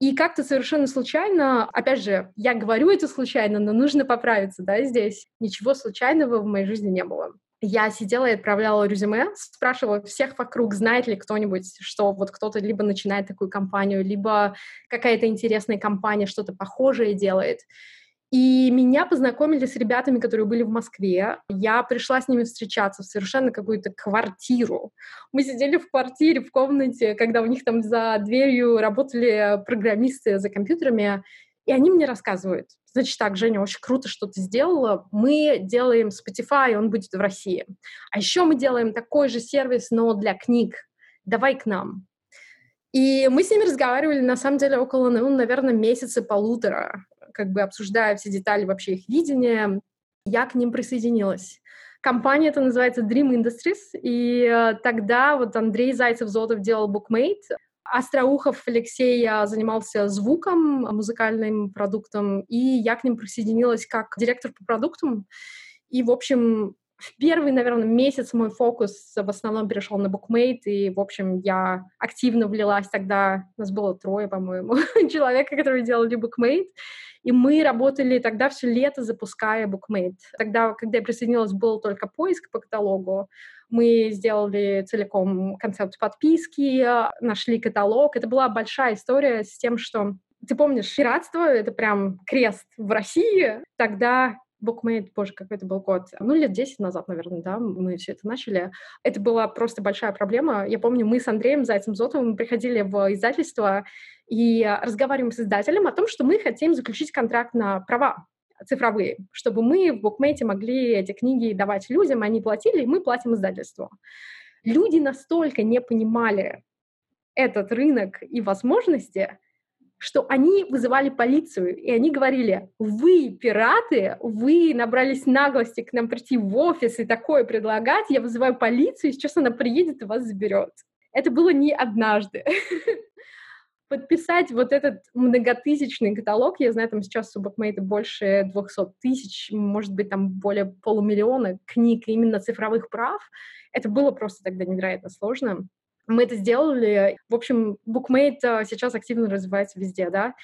И как-то совершенно случайно, опять же, я говорю это случайно, но нужно поправиться, да, здесь. Ничего случайного в моей жизни не было. Я сидела и отправляла резюме, спрашивала всех вокруг, знает ли кто-нибудь, что вот кто-то либо начинает такую компанию, либо какая-то интересная компания что-то похожее делает. И меня познакомили с ребятами, которые были в Москве. Я пришла с ними встречаться в совершенно какую-то квартиру. Мы сидели в квартире, в комнате, когда у них там за дверью работали программисты за компьютерами, и они мне рассказывают, значит так, Женя, очень круто, что ты сделала. Мы делаем Spotify, он будет в России. А еще мы делаем такой же сервис, но для книг. Давай к нам. И мы с ними разговаривали, на самом деле, около, ну, наверное, месяца полутора как бы обсуждая все детали вообще их видения, я к ним присоединилась. Компания это называется Dream Industries, и э, тогда вот Андрей Зайцев-Зотов делал Bookmate, Остроухов Алексей э, занимался звуком, музыкальным продуктом, и я к ним присоединилась как директор по продуктам. И, в общем, в первый, наверное, месяц мой фокус в основном перешел на Bookmate, и, в общем, я активно влилась тогда, у нас было трое, по-моему, [laughs] человека, которые делали Bookmate, и мы работали тогда все лето, запуская Bookmate. Тогда, когда я присоединилась, был только поиск по каталогу. Мы сделали целиком концепт подписки, нашли каталог. Это была большая история с тем, что ты помнишь, пиратство — это прям крест в России. Тогда Bookmate, боже, какой это был год, ну, лет 10 назад, наверное, да, мы все это начали. Это была просто большая проблема. Я помню, мы с Андреем Зайцем Зотовым приходили в издательство и разговариваем с издателем о том, что мы хотим заключить контракт на права цифровые, чтобы мы в букмейте могли эти книги давать людям, они платили, и мы платим издательству. Люди настолько не понимали этот рынок и возможности, что они вызывали полицию, и они говорили, вы пираты, вы набрались наглости к нам прийти в офис и такое предлагать, я вызываю полицию, и сейчас она приедет и вас заберет. Это было не однажды. [laughs] Подписать вот этот многотысячный каталог, я знаю, там сейчас у Букмейта больше 200 тысяч, может быть, там более полумиллиона книг именно цифровых прав, это было просто тогда невероятно сложно. Мы это сделали. В общем, букмейт сейчас активно развивается везде, да.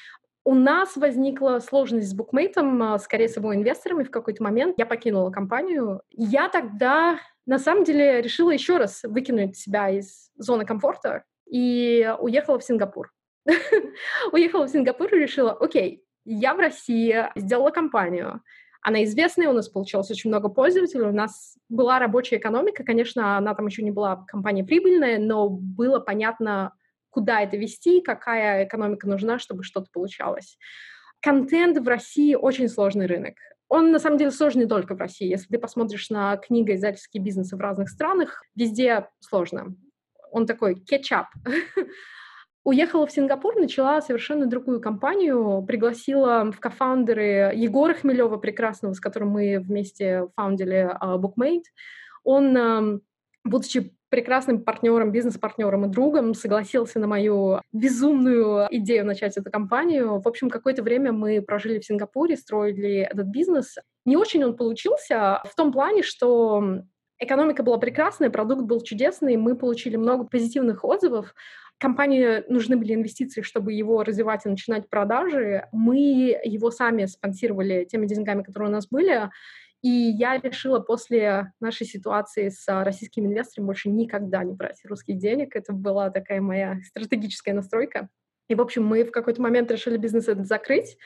У нас возникла сложность с букмейтом, а, скорее с его инвесторами в какой-то момент. Я покинула компанию. Я тогда, на самом деле, решила еще раз выкинуть себя из зоны комфорта и уехала в Сингапур. [laughs] Уехала в Сингапур и решила, окей, я в России, сделала компанию, она известная, у нас получилось очень много пользователей, у нас была рабочая экономика, конечно, она там еще не была компания прибыльная, но было понятно, куда это вести, какая экономика нужна, чтобы что-то получалось. Контент в России очень сложный рынок. Он, на самом деле, сложный не только в России. Если ты посмотришь на книги издательские бизнесы в разных странах, везде сложно. Он такой кетчап. [laughs] Уехала в Сингапур, начала совершенно другую компанию, пригласила в кофаундеры Егора Хмелева прекрасного, с которым мы вместе фаундили uh, Bookmate. Он, будучи прекрасным партнером, бизнес-партнером и другом, согласился на мою безумную идею начать эту компанию. В общем, какое-то время мы прожили в Сингапуре, строили этот бизнес. Не очень он получился в том плане, что экономика была прекрасная, продукт был чудесный, мы получили много позитивных отзывов, компании нужны были инвестиции, чтобы его развивать и начинать продажи. Мы его сами спонсировали теми деньгами, которые у нас были. И я решила после нашей ситуации с российскими инвесторами больше никогда не брать русских денег. Это была такая моя стратегическая настройка. И, в общем, мы в какой-то момент решили бизнес этот закрыть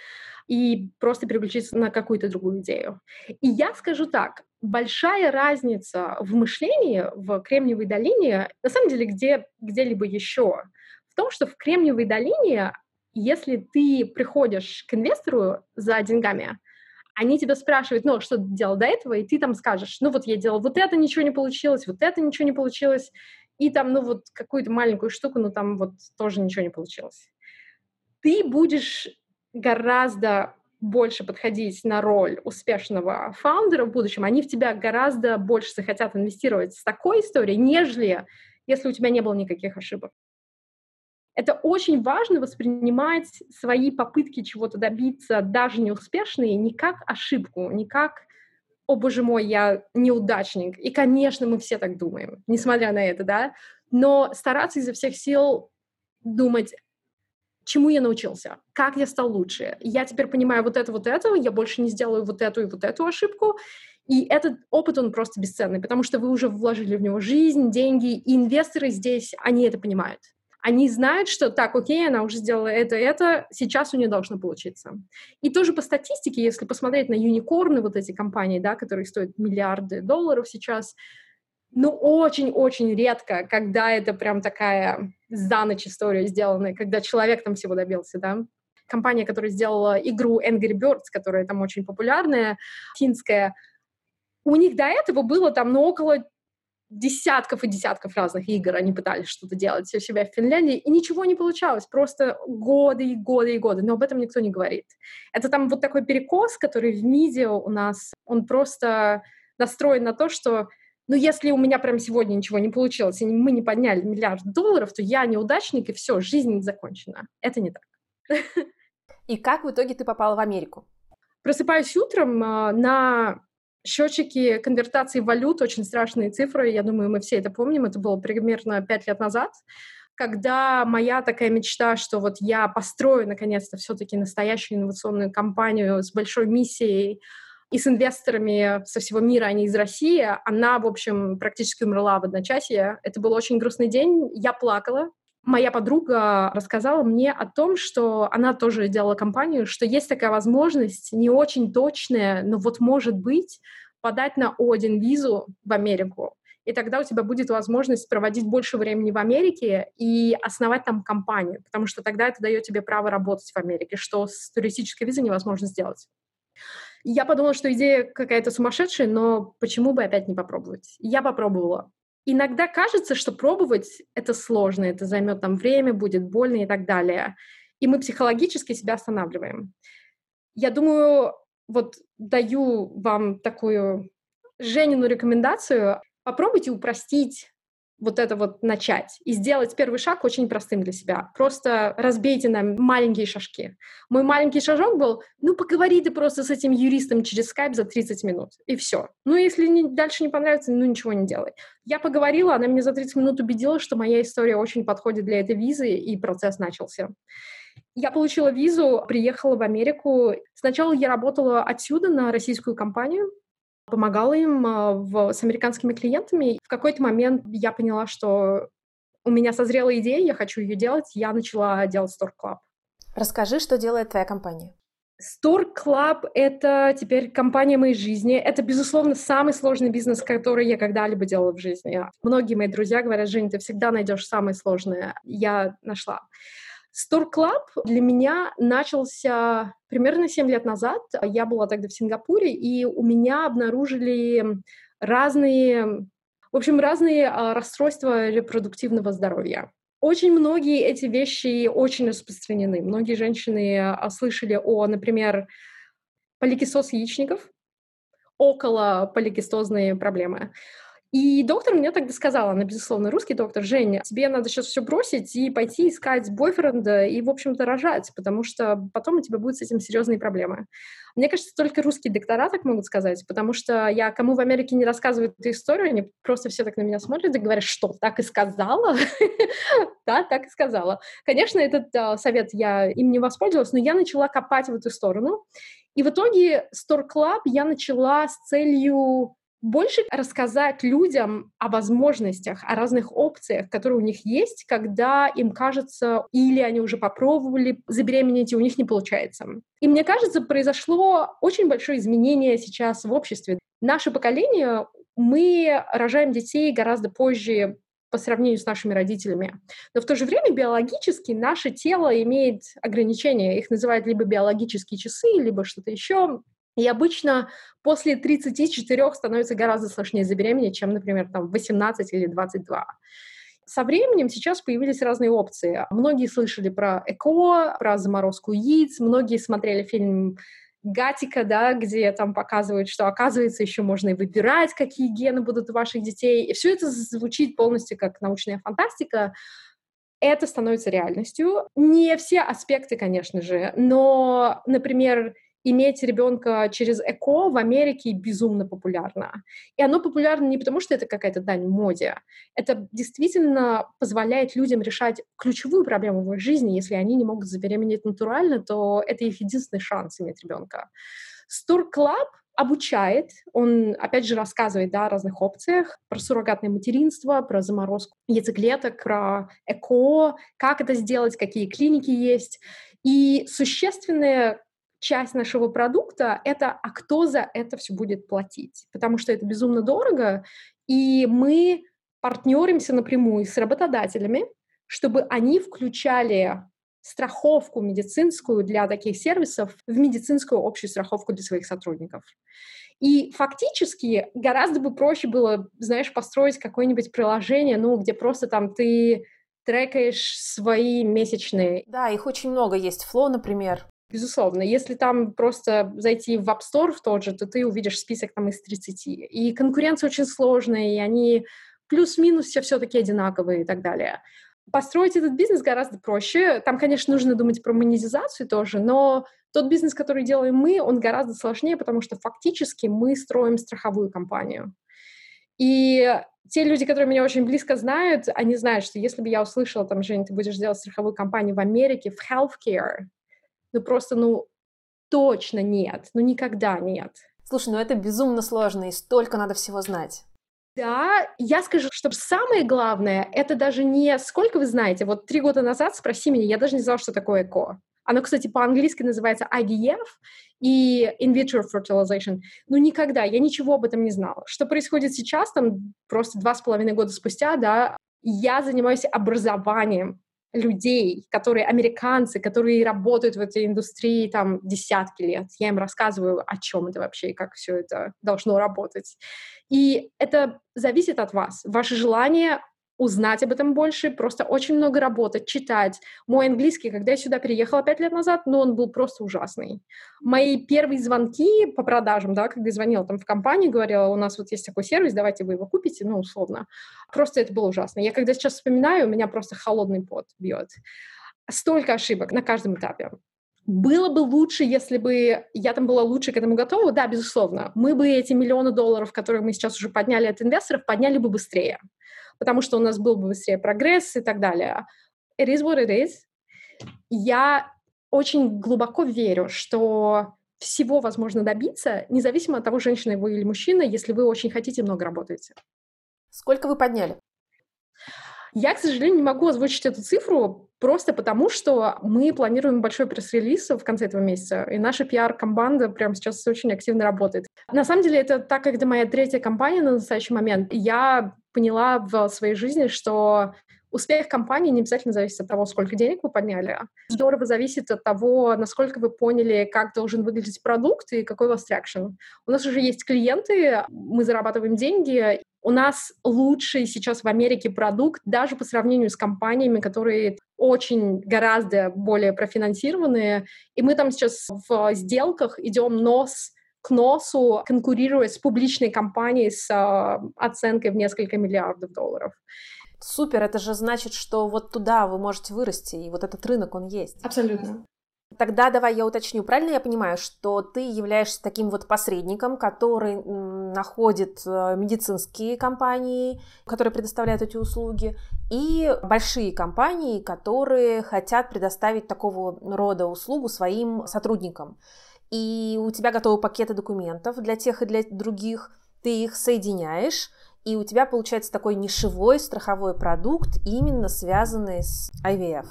и просто переключиться на какую-то другую идею. И я скажу так, большая разница в мышлении в Кремниевой долине, на самом деле где, где-либо еще, в том, что в Кремниевой долине, если ты приходишь к инвестору за деньгами, они тебя спрашивают, ну, что ты делал до этого, и ты там скажешь, ну, вот я делал вот это, ничего не получилось, вот это ничего не получилось, и там, ну, вот какую-то маленькую штуку, ну, там вот тоже ничего не получилось. Ты будешь гораздо больше подходить на роль успешного фаундера в будущем, они в тебя гораздо больше захотят инвестировать с такой историей, нежели если у тебя не было никаких ошибок. Это очень важно воспринимать свои попытки чего-то добиться, даже неуспешные, не как ошибку, не как «О, боже мой, я неудачник». И, конечно, мы все так думаем, несмотря на это, да, но стараться изо всех сил думать, чему я научился, как я стал лучше. Я теперь понимаю вот это, вот это, я больше не сделаю вот эту и вот эту ошибку. И этот опыт, он просто бесценный, потому что вы уже вложили в него жизнь, деньги, и инвесторы здесь, они это понимают. Они знают, что так, окей, она уже сделала это, это, сейчас у нее должно получиться. И тоже по статистике, если посмотреть на юникорны, вот эти компании, да, которые стоят миллиарды долларов сейчас, ну, очень-очень редко, когда это прям такая за ночь история сделанная, когда человек там всего добился, да. Компания, которая сделала игру Angry Birds, которая там очень популярная, финская, у них до этого было там, ну, около десятков и десятков разных игр они пытались что-то делать у себя в Финляндии, и ничего не получалось. Просто годы и годы и годы. Но об этом никто не говорит. Это там вот такой перекос, который в МИДе у нас, он просто настроен на то, что ну, если у меня прям сегодня ничего не получилось, и мы не подняли миллиард долларов, то я неудачник, и все, жизнь закончена. Это не так. [laughs] И как в итоге ты попала в Америку? Просыпаюсь утром а, на счетчике конвертации валют, очень страшные цифры, я думаю, мы все это помним, это было примерно пять лет назад, когда моя такая мечта, что вот я построю наконец-то все-таки настоящую инновационную компанию с большой миссией, и с инвесторами со всего мира, а не из России, она, в общем, практически умерла в одночасье. Это был очень грустный день, я плакала. Моя подруга рассказала мне о том, что она тоже делала компанию, что есть такая возможность, не очень точная, но вот может быть, подать на О1 визу в Америку. И тогда у тебя будет возможность проводить больше времени в Америке и основать там компанию, потому что тогда это дает тебе право работать в Америке, что с туристической визой невозможно сделать. Я подумала, что идея какая-то сумасшедшая, но почему бы опять не попробовать? Я попробовала. Иногда кажется, что пробовать это сложно, это займет там время, будет больно и так далее. И мы психологически себя останавливаем. Я думаю, вот даю вам такую Женину рекомендацию. Попробуйте упростить вот это вот начать и сделать первый шаг очень простым для себя. Просто разбейте на маленькие шажки. Мой маленький шажок был, ну, поговори ты просто с этим юристом через скайп за 30 минут, и все. Ну, если не, дальше не понравится, ну, ничего не делай. Я поговорила, она меня за 30 минут убедила, что моя история очень подходит для этой визы, и процесс начался. Я получила визу, приехала в Америку. Сначала я работала отсюда на российскую компанию, помогала им а, в, с американскими клиентами. В какой-то момент я поняла, что у меня созрела идея, я хочу ее делать, я начала делать Store Club. Расскажи, что делает твоя компания. Store Club — это теперь компания моей жизни. Это, безусловно, самый сложный бизнес, который я когда-либо делала в жизни. Многие мои друзья говорят, Жень, ты всегда найдешь самое сложное. Я нашла. Store Club для меня начался примерно 7 лет назад. Я была тогда в Сингапуре, и у меня обнаружили разные, в общем, разные а, расстройства репродуктивного здоровья. Очень многие эти вещи очень распространены. Многие женщины а, слышали о, например, поликистоз яичников, около поликистозные проблемы. И доктор мне тогда сказала, она, безусловно, русский доктор, Женя, тебе надо сейчас все бросить и пойти искать бойфренда и, в общем-то, рожать, потому что потом у тебя будут с этим серьезные проблемы. Мне кажется, только русские доктора так могут сказать, потому что я кому в Америке не рассказываю эту историю, они просто все так на меня смотрят и говорят, что, так и сказала? [laughs] Да, так и сказала. Конечно, этот а, совет я им не воспользовалась, но я начала копать в эту сторону. И в итоге Store Club я начала с целью больше рассказать людям о возможностях, о разных опциях, которые у них есть, когда им кажется, или они уже попробовали забеременеть, и у них не получается. И мне кажется, произошло очень большое изменение сейчас в обществе. Наше поколение, мы рожаем детей гораздо позже по сравнению с нашими родителями. Но в то же время биологически наше тело имеет ограничения. Их называют либо биологические часы, либо что-то еще. И обычно после 34 становится гораздо сложнее забеременеть, чем, например, там 18 или 22. Со временем сейчас появились разные опции. Многие слышали про ЭКО, про заморозку яиц, многие смотрели фильм Гатика, да, где там показывают, что оказывается еще можно и выбирать, какие гены будут у ваших детей. И все это звучит полностью как научная фантастика. Это становится реальностью. Не все аспекты, конечно же, но, например, иметь ребенка через ЭКО в Америке безумно популярно. И оно популярно не потому, что это какая-то дань моде. Это действительно позволяет людям решать ключевую проблему в их жизни. Если они не могут забеременеть натурально, то это их единственный шанс иметь ребенка. Store Club обучает, он, опять же, рассказывает да, о разных опциях, про суррогатное материнство, про заморозку яйцеклеток, про ЭКО, как это сделать, какие клиники есть. И существенное часть нашего продукта — это а кто за это все будет платить, потому что это безумно дорого, и мы партнеримся напрямую с работодателями, чтобы они включали страховку медицинскую для таких сервисов в медицинскую общую страховку для своих сотрудников. И фактически гораздо бы проще было, знаешь, построить какое-нибудь приложение, ну, где просто там ты трекаешь свои месячные. Да, их очень много есть. Flow, например. Безусловно. Если там просто зайти в App Store в тот же, то ты увидишь список там из 30. И конкуренция очень сложная, и они плюс-минус все все-таки одинаковые и так далее. Построить этот бизнес гораздо проще. Там, конечно, нужно думать про монетизацию тоже, но тот бизнес, который делаем мы, он гораздо сложнее, потому что фактически мы строим страховую компанию. И те люди, которые меня очень близко знают, они знают, что если бы я услышала, там, Жень, ты будешь делать страховую компанию в Америке, в healthcare, ну просто, ну, точно нет, ну никогда нет. Слушай, ну это безумно сложно, и столько надо всего знать. Да, я скажу, что самое главное, это даже не сколько вы знаете. Вот три года назад спроси меня, я даже не знала, что такое ЭКО. Оно, кстати, по-английски называется IVF и In Vitro Fertilization. Ну, никогда, я ничего об этом не знала. Что происходит сейчас, там, просто два с половиной года спустя, да, я занимаюсь образованием людей, которые американцы, которые работают в этой индустрии там десятки лет. Я им рассказываю, о чем это вообще и как все это должно работать. И это зависит от вас. Ваше желание узнать об этом больше, просто очень много работать, читать. Мой английский, когда я сюда переехала пять лет назад, ну, он был просто ужасный. Мои первые звонки по продажам, да, когда я звонила там в компанию, говорила, у нас вот есть такой сервис, давайте вы его купите, ну, условно. Просто это было ужасно. Я когда сейчас вспоминаю, у меня просто холодный пот бьет. Столько ошибок на каждом этапе. Было бы лучше, если бы я там была лучше к этому готова, да, безусловно. Мы бы эти миллионы долларов, которые мы сейчас уже подняли от инвесторов, подняли бы быстрее потому что у нас был бы быстрее прогресс и так далее. It is what it is. Я очень глубоко верю, что всего возможно добиться, независимо от того, женщина вы или мужчина, если вы очень хотите много работаете. Сколько вы подняли? Я, к сожалению, не могу озвучить эту цифру, просто потому что мы планируем большой пресс-релиз в конце этого месяца, и наша пиар-команда прямо сейчас очень активно работает. На самом деле, это так как это моя третья компания на настоящий момент. Я поняла в своей жизни, что успех компании не обязательно зависит от того, сколько денег вы подняли. Здорово зависит от того, насколько вы поняли, как должен выглядеть продукт и какой у вас traction. У нас уже есть клиенты, мы зарабатываем деньги. У нас лучший сейчас в Америке продукт даже по сравнению с компаниями, которые очень гораздо более профинансированные. И мы там сейчас в сделках идем нос к носу конкурировать с публичной компанией с э, оценкой в несколько миллиардов долларов. Супер, это же значит, что вот туда вы можете вырасти, и вот этот рынок, он есть. Абсолютно. Тогда давай я уточню, правильно я понимаю, что ты являешься таким вот посредником, который находит э, медицинские компании, которые предоставляют эти услуги, и большие компании, которые хотят предоставить такого рода услугу своим сотрудникам. И у тебя готовы пакеты документов для тех и для других, ты их соединяешь, и у тебя получается такой нишевой страховой продукт, именно связанный с IVF.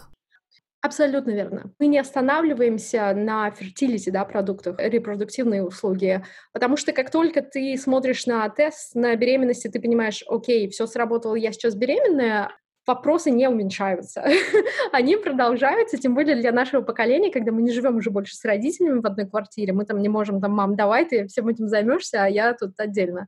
Абсолютно верно. Мы не останавливаемся на фертилити, да, продуктах, репродуктивные услуги, потому что как только ты смотришь на тест на беременности, ты понимаешь, окей, все сработало, я сейчас беременная, вопросы не уменьшаются. [laughs] Они продолжаются, тем более для нашего поколения, когда мы не живем уже больше с родителями в одной квартире, мы там не можем, там, мам, давай ты всем этим займешься, а я тут отдельно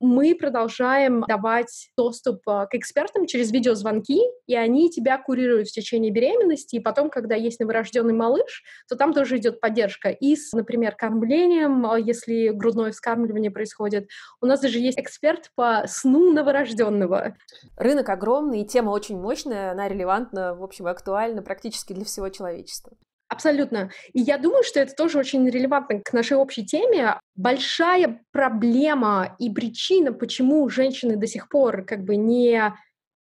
мы продолжаем давать доступ а, к экспертам через видеозвонки, и они тебя курируют в течение беременности, и потом, когда есть новорожденный малыш, то там тоже идет поддержка. И с, например, кормлением, а, если грудное вскармливание происходит, у нас даже есть эксперт по сну новорожденного. Рынок огромный, и тема очень мощная, она релевантна, в общем, актуальна практически для всего человечества. Абсолютно. И я думаю, что это тоже очень релевантно к нашей общей теме. Большая проблема и причина, почему женщины до сих пор как бы не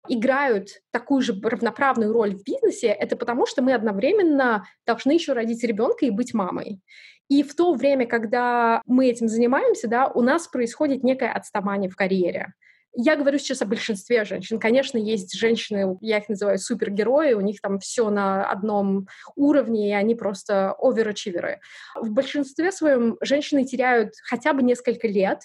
играют такую же равноправную роль в бизнесе, это потому, что мы одновременно должны еще родить ребенка и быть мамой. И в то время, когда мы этим занимаемся, да, у нас происходит некое отставание в карьере. Я говорю сейчас о большинстве женщин. Конечно, есть женщины, я их называю супергерои, у них там все на одном уровне, и они просто оверачиверы. В большинстве своем женщины теряют хотя бы несколько лет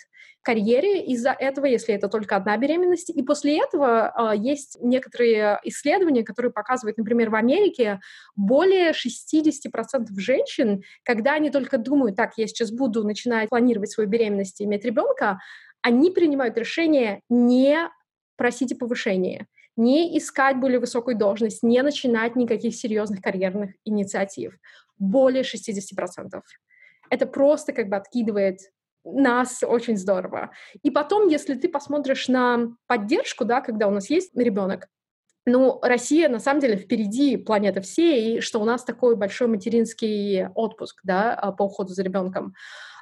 карьере из-за этого, если это только одна беременность. И после этого э, есть некоторые исследования, которые показывают, например, в Америке более 60% женщин, когда они только думают, так, я сейчас буду начинать планировать свою беременность и иметь ребенка, они принимают решение не просить о повышении, не искать более высокую должность, не начинать никаких серьезных карьерных инициатив. Более 60%. Это просто как бы откидывает нас очень здорово. И потом, если ты посмотришь на поддержку, да, когда у нас есть ребенок, ну, Россия на самом деле впереди планеты всей, что у нас такой большой материнский отпуск, да, по уходу за ребенком.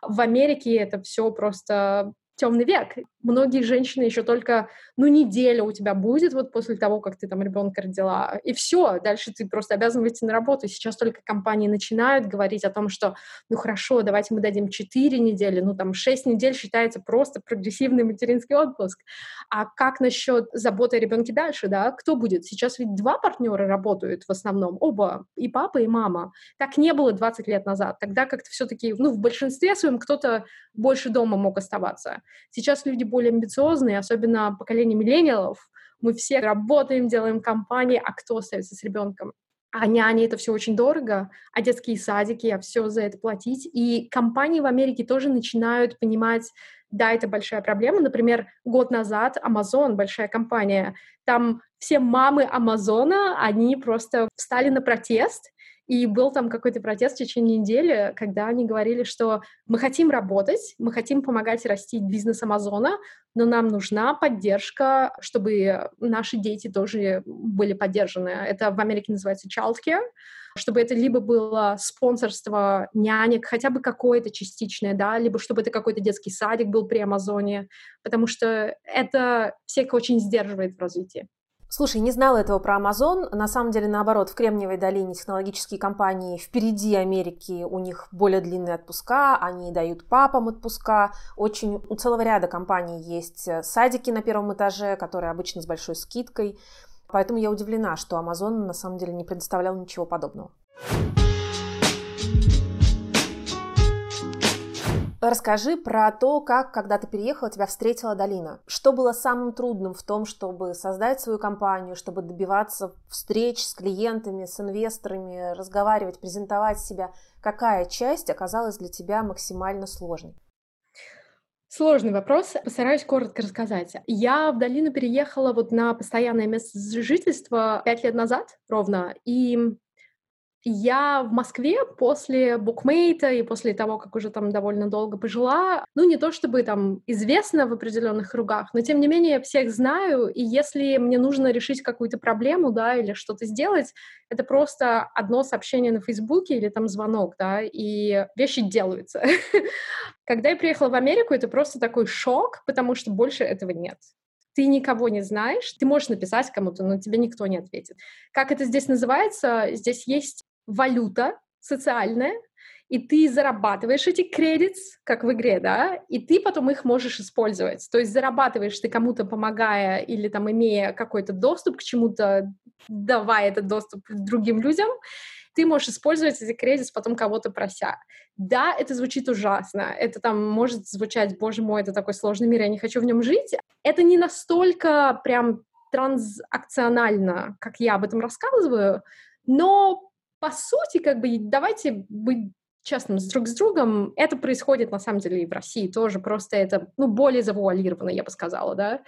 В Америке это все просто темный век. Многие женщины еще только, ну, неделя у тебя будет вот после того, как ты там ребенка родила, и все, дальше ты просто обязан выйти на работу. Сейчас только компании начинают говорить о том, что, ну, хорошо, давайте мы дадим 4 недели, ну, там 6 недель считается просто прогрессивный материнский отпуск. А как насчет заботы о ребенке дальше, да? Кто будет? Сейчас ведь два партнера работают в основном, оба, и папа, и мама. Так не было 20 лет назад. Тогда как-то все-таки, ну, в большинстве своем кто-то больше дома мог оставаться. Сейчас люди более амбициозные, особенно поколение миллениалов. Мы все работаем, делаем компании, а кто остается с ребенком? А няни — это все очень дорого, а детские садики, а все за это платить. И компании в Америке тоже начинают понимать, да, это большая проблема. Например, год назад Amazon, большая компания, там все мамы Амазона, они просто встали на протест и был там какой-то протест в течение недели, когда они говорили, что мы хотим работать, мы хотим помогать растить бизнес Амазона, но нам нужна поддержка, чтобы наши дети тоже были поддержаны. Это в Америке называется childcare, чтобы это либо было спонсорство нянек, хотя бы какое-то частичное, да, либо чтобы это какой-то детский садик был при Амазоне, потому что это всех очень сдерживает в развитии. Слушай, не знала этого про Amazon. На самом деле, наоборот, в Кремниевой долине технологические компании впереди Америки, у них более длинные отпуска, они дают папам отпуска. Очень у целого ряда компаний есть э, садики на первом этаже, которые обычно с большой скидкой. Поэтому я удивлена, что Amazon на самом деле не предоставлял ничего подобного. Расскажи про то, как, когда ты переехала, тебя встретила Долина. Что было самым трудным в том, чтобы создать свою компанию, чтобы добиваться встреч с клиентами, с инвесторами, разговаривать, презентовать себя? Какая часть оказалась для тебя максимально сложной? Сложный вопрос, постараюсь коротко рассказать. Я в долину переехала вот на постоянное место жительства пять лет назад ровно, и Я в Москве после букмейта и после того, как уже там довольно долго пожила, ну, не то чтобы там известна в определенных кругах, но тем не менее я всех знаю, и если мне нужно решить какую-то проблему, да, или что-то сделать, это просто одно сообщение на Фейсбуке или там звонок, да, и вещи делаются. [laughs] Когда я приехала в Америку, это просто такой шок, потому что больше этого нет ты никого не знаешь, ты можешь написать кому-то, но тебе никто не ответит. Как это здесь называется? Здесь есть валюта социальная, и ты зарабатываешь эти кредиты, как в игре, да, и ты потом их можешь использовать. То есть зарабатываешь ты кому-то помогая или там имея какой-то доступ к чему-то, давая этот доступ другим людям, ты можешь использовать эти кредиты потом кого-то прося. Да, это звучит ужасно, это там может звучать, боже мой, это такой сложный мир, я не хочу в нем жить. Это не настолько прям транзакционально, как я об этом рассказываю, но по сути, как бы, давайте быть честным с друг с другом, это происходит на самом деле и в России тоже, просто это, ну, более завуалировано, я бы сказала, да.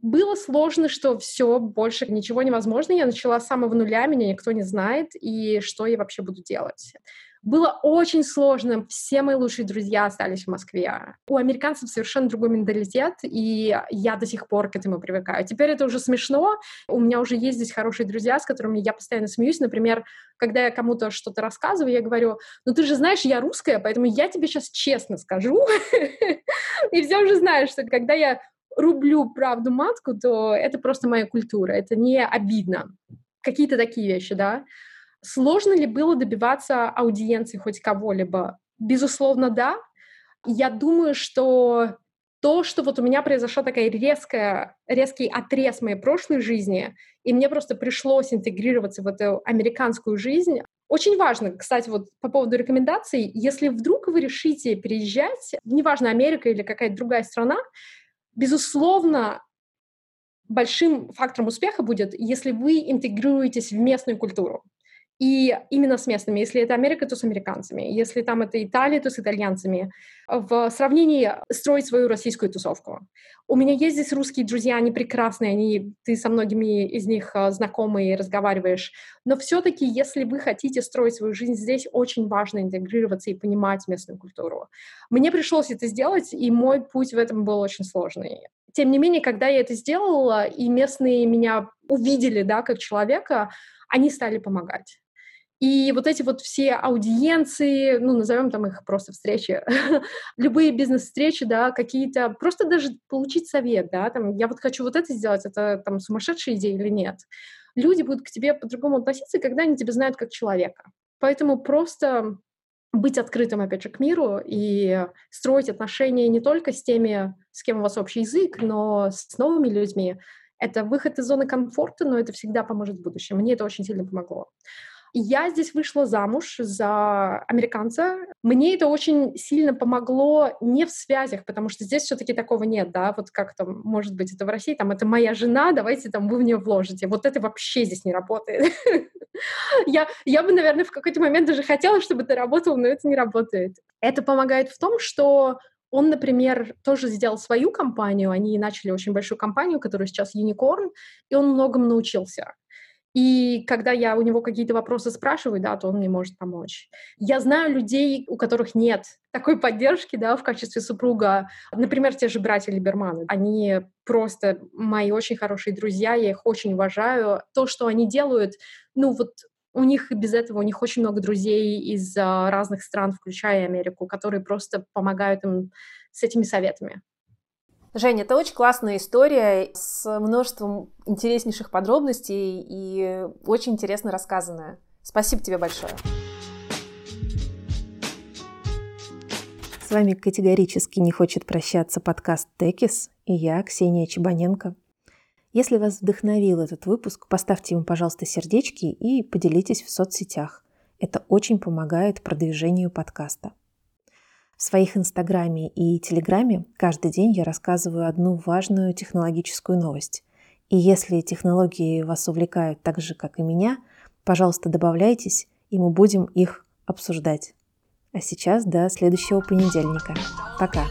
Было сложно, что все, больше ничего невозможно. Я начала с самого нуля, меня никто не знает, и что я вообще буду делать. Было очень сложно. Все мои лучшие друзья остались в Москве. У американцев совершенно другой менталитет, и я до сих пор к этому привыкаю. Теперь это уже смешно. У меня уже есть здесь хорошие друзья, с которыми я постоянно смеюсь. Например, когда я кому-то что-то рассказываю, я говорю, ну ты же знаешь, я русская, поэтому я тебе сейчас честно скажу. [laughs] И все уже знают, что когда я рублю правду матку, то это просто моя культура, это не обидно. Какие-то такие вещи, да. Сложно ли было добиваться аудиенции хоть кого-либо? Безусловно, да. Я думаю, что то, что вот у меня произошла такая резкая, резкий отрез моей прошлой жизни, и мне просто пришлось интегрироваться в эту американскую жизнь, очень важно, кстати, вот по поводу рекомендаций, если вдруг вы решите переезжать, неважно, Америка или какая-то другая страна, безусловно, большим фактором успеха будет, если вы интегрируетесь в местную культуру. И именно с местными. Если это Америка, то с американцами. Если там это Италия, то с итальянцами. В сравнении строить свою российскую тусовку. У меня есть здесь русские друзья, они прекрасные, они, ты со многими из них а, знакомый и разговариваешь. Но все-таки, если вы хотите строить свою жизнь здесь, очень важно интегрироваться и понимать местную культуру. Мне пришлось это сделать, и мой путь в этом был очень сложный. Тем не менее, когда я это сделала, и местные меня увидели, да, как человека, они стали помогать. И вот эти вот все аудиенции, ну, назовем там их просто встречи, [laughs] любые бизнес-встречи, да, какие-то, просто даже получить совет, да, там, я вот хочу вот это сделать, это там сумасшедшая идея или нет. Люди будут к тебе по-другому относиться, когда они тебя знают как человека. Поэтому просто быть открытым, опять же, к миру и строить отношения не только с теми, с кем у вас общий язык, но с новыми людьми. Это выход из зоны комфорта, но это всегда поможет в будущем. Мне это очень сильно помогло. Я здесь вышла замуж за американца. Мне это очень сильно помогло не в связях, потому что здесь все-таки такого нет, да, вот как там, может быть, это в России, там, это моя жена, давайте там вы в нее вложите. Вот это вообще здесь не работает. [laughs] я, я бы, наверное, в какой-то момент даже хотела, чтобы это работало, но это не работает. Это помогает в том, что он, например, тоже сделал свою компанию, они начали очень большую компанию, которая сейчас Unicorn, и он многому научился. И когда я у него какие-то вопросы спрашиваю, да, то он мне может помочь. Я знаю людей, у которых нет такой поддержки, да, в качестве супруга. Например, те же братья Либерманы. Они просто мои очень хорошие друзья, я их очень уважаю. То, что они делают, ну вот у них и без этого, у них очень много друзей из uh, разных стран, включая Америку, которые просто помогают им с этими советами. Женя, это очень классная история с множеством интереснейших подробностей и очень интересно рассказанная. Спасибо тебе большое. С вами категорически не хочет прощаться подкаст «Текис» и я, Ксения Чебаненко. Если вас вдохновил этот выпуск, поставьте ему, пожалуйста, сердечки и поделитесь в соцсетях. Это очень помогает продвижению подкаста. В своих инстаграме и телеграме каждый день я рассказываю одну важную технологическую новость. И если технологии вас увлекают так же, как и меня, пожалуйста, добавляйтесь, и мы будем их обсуждать. А сейчас до следующего понедельника. Пока.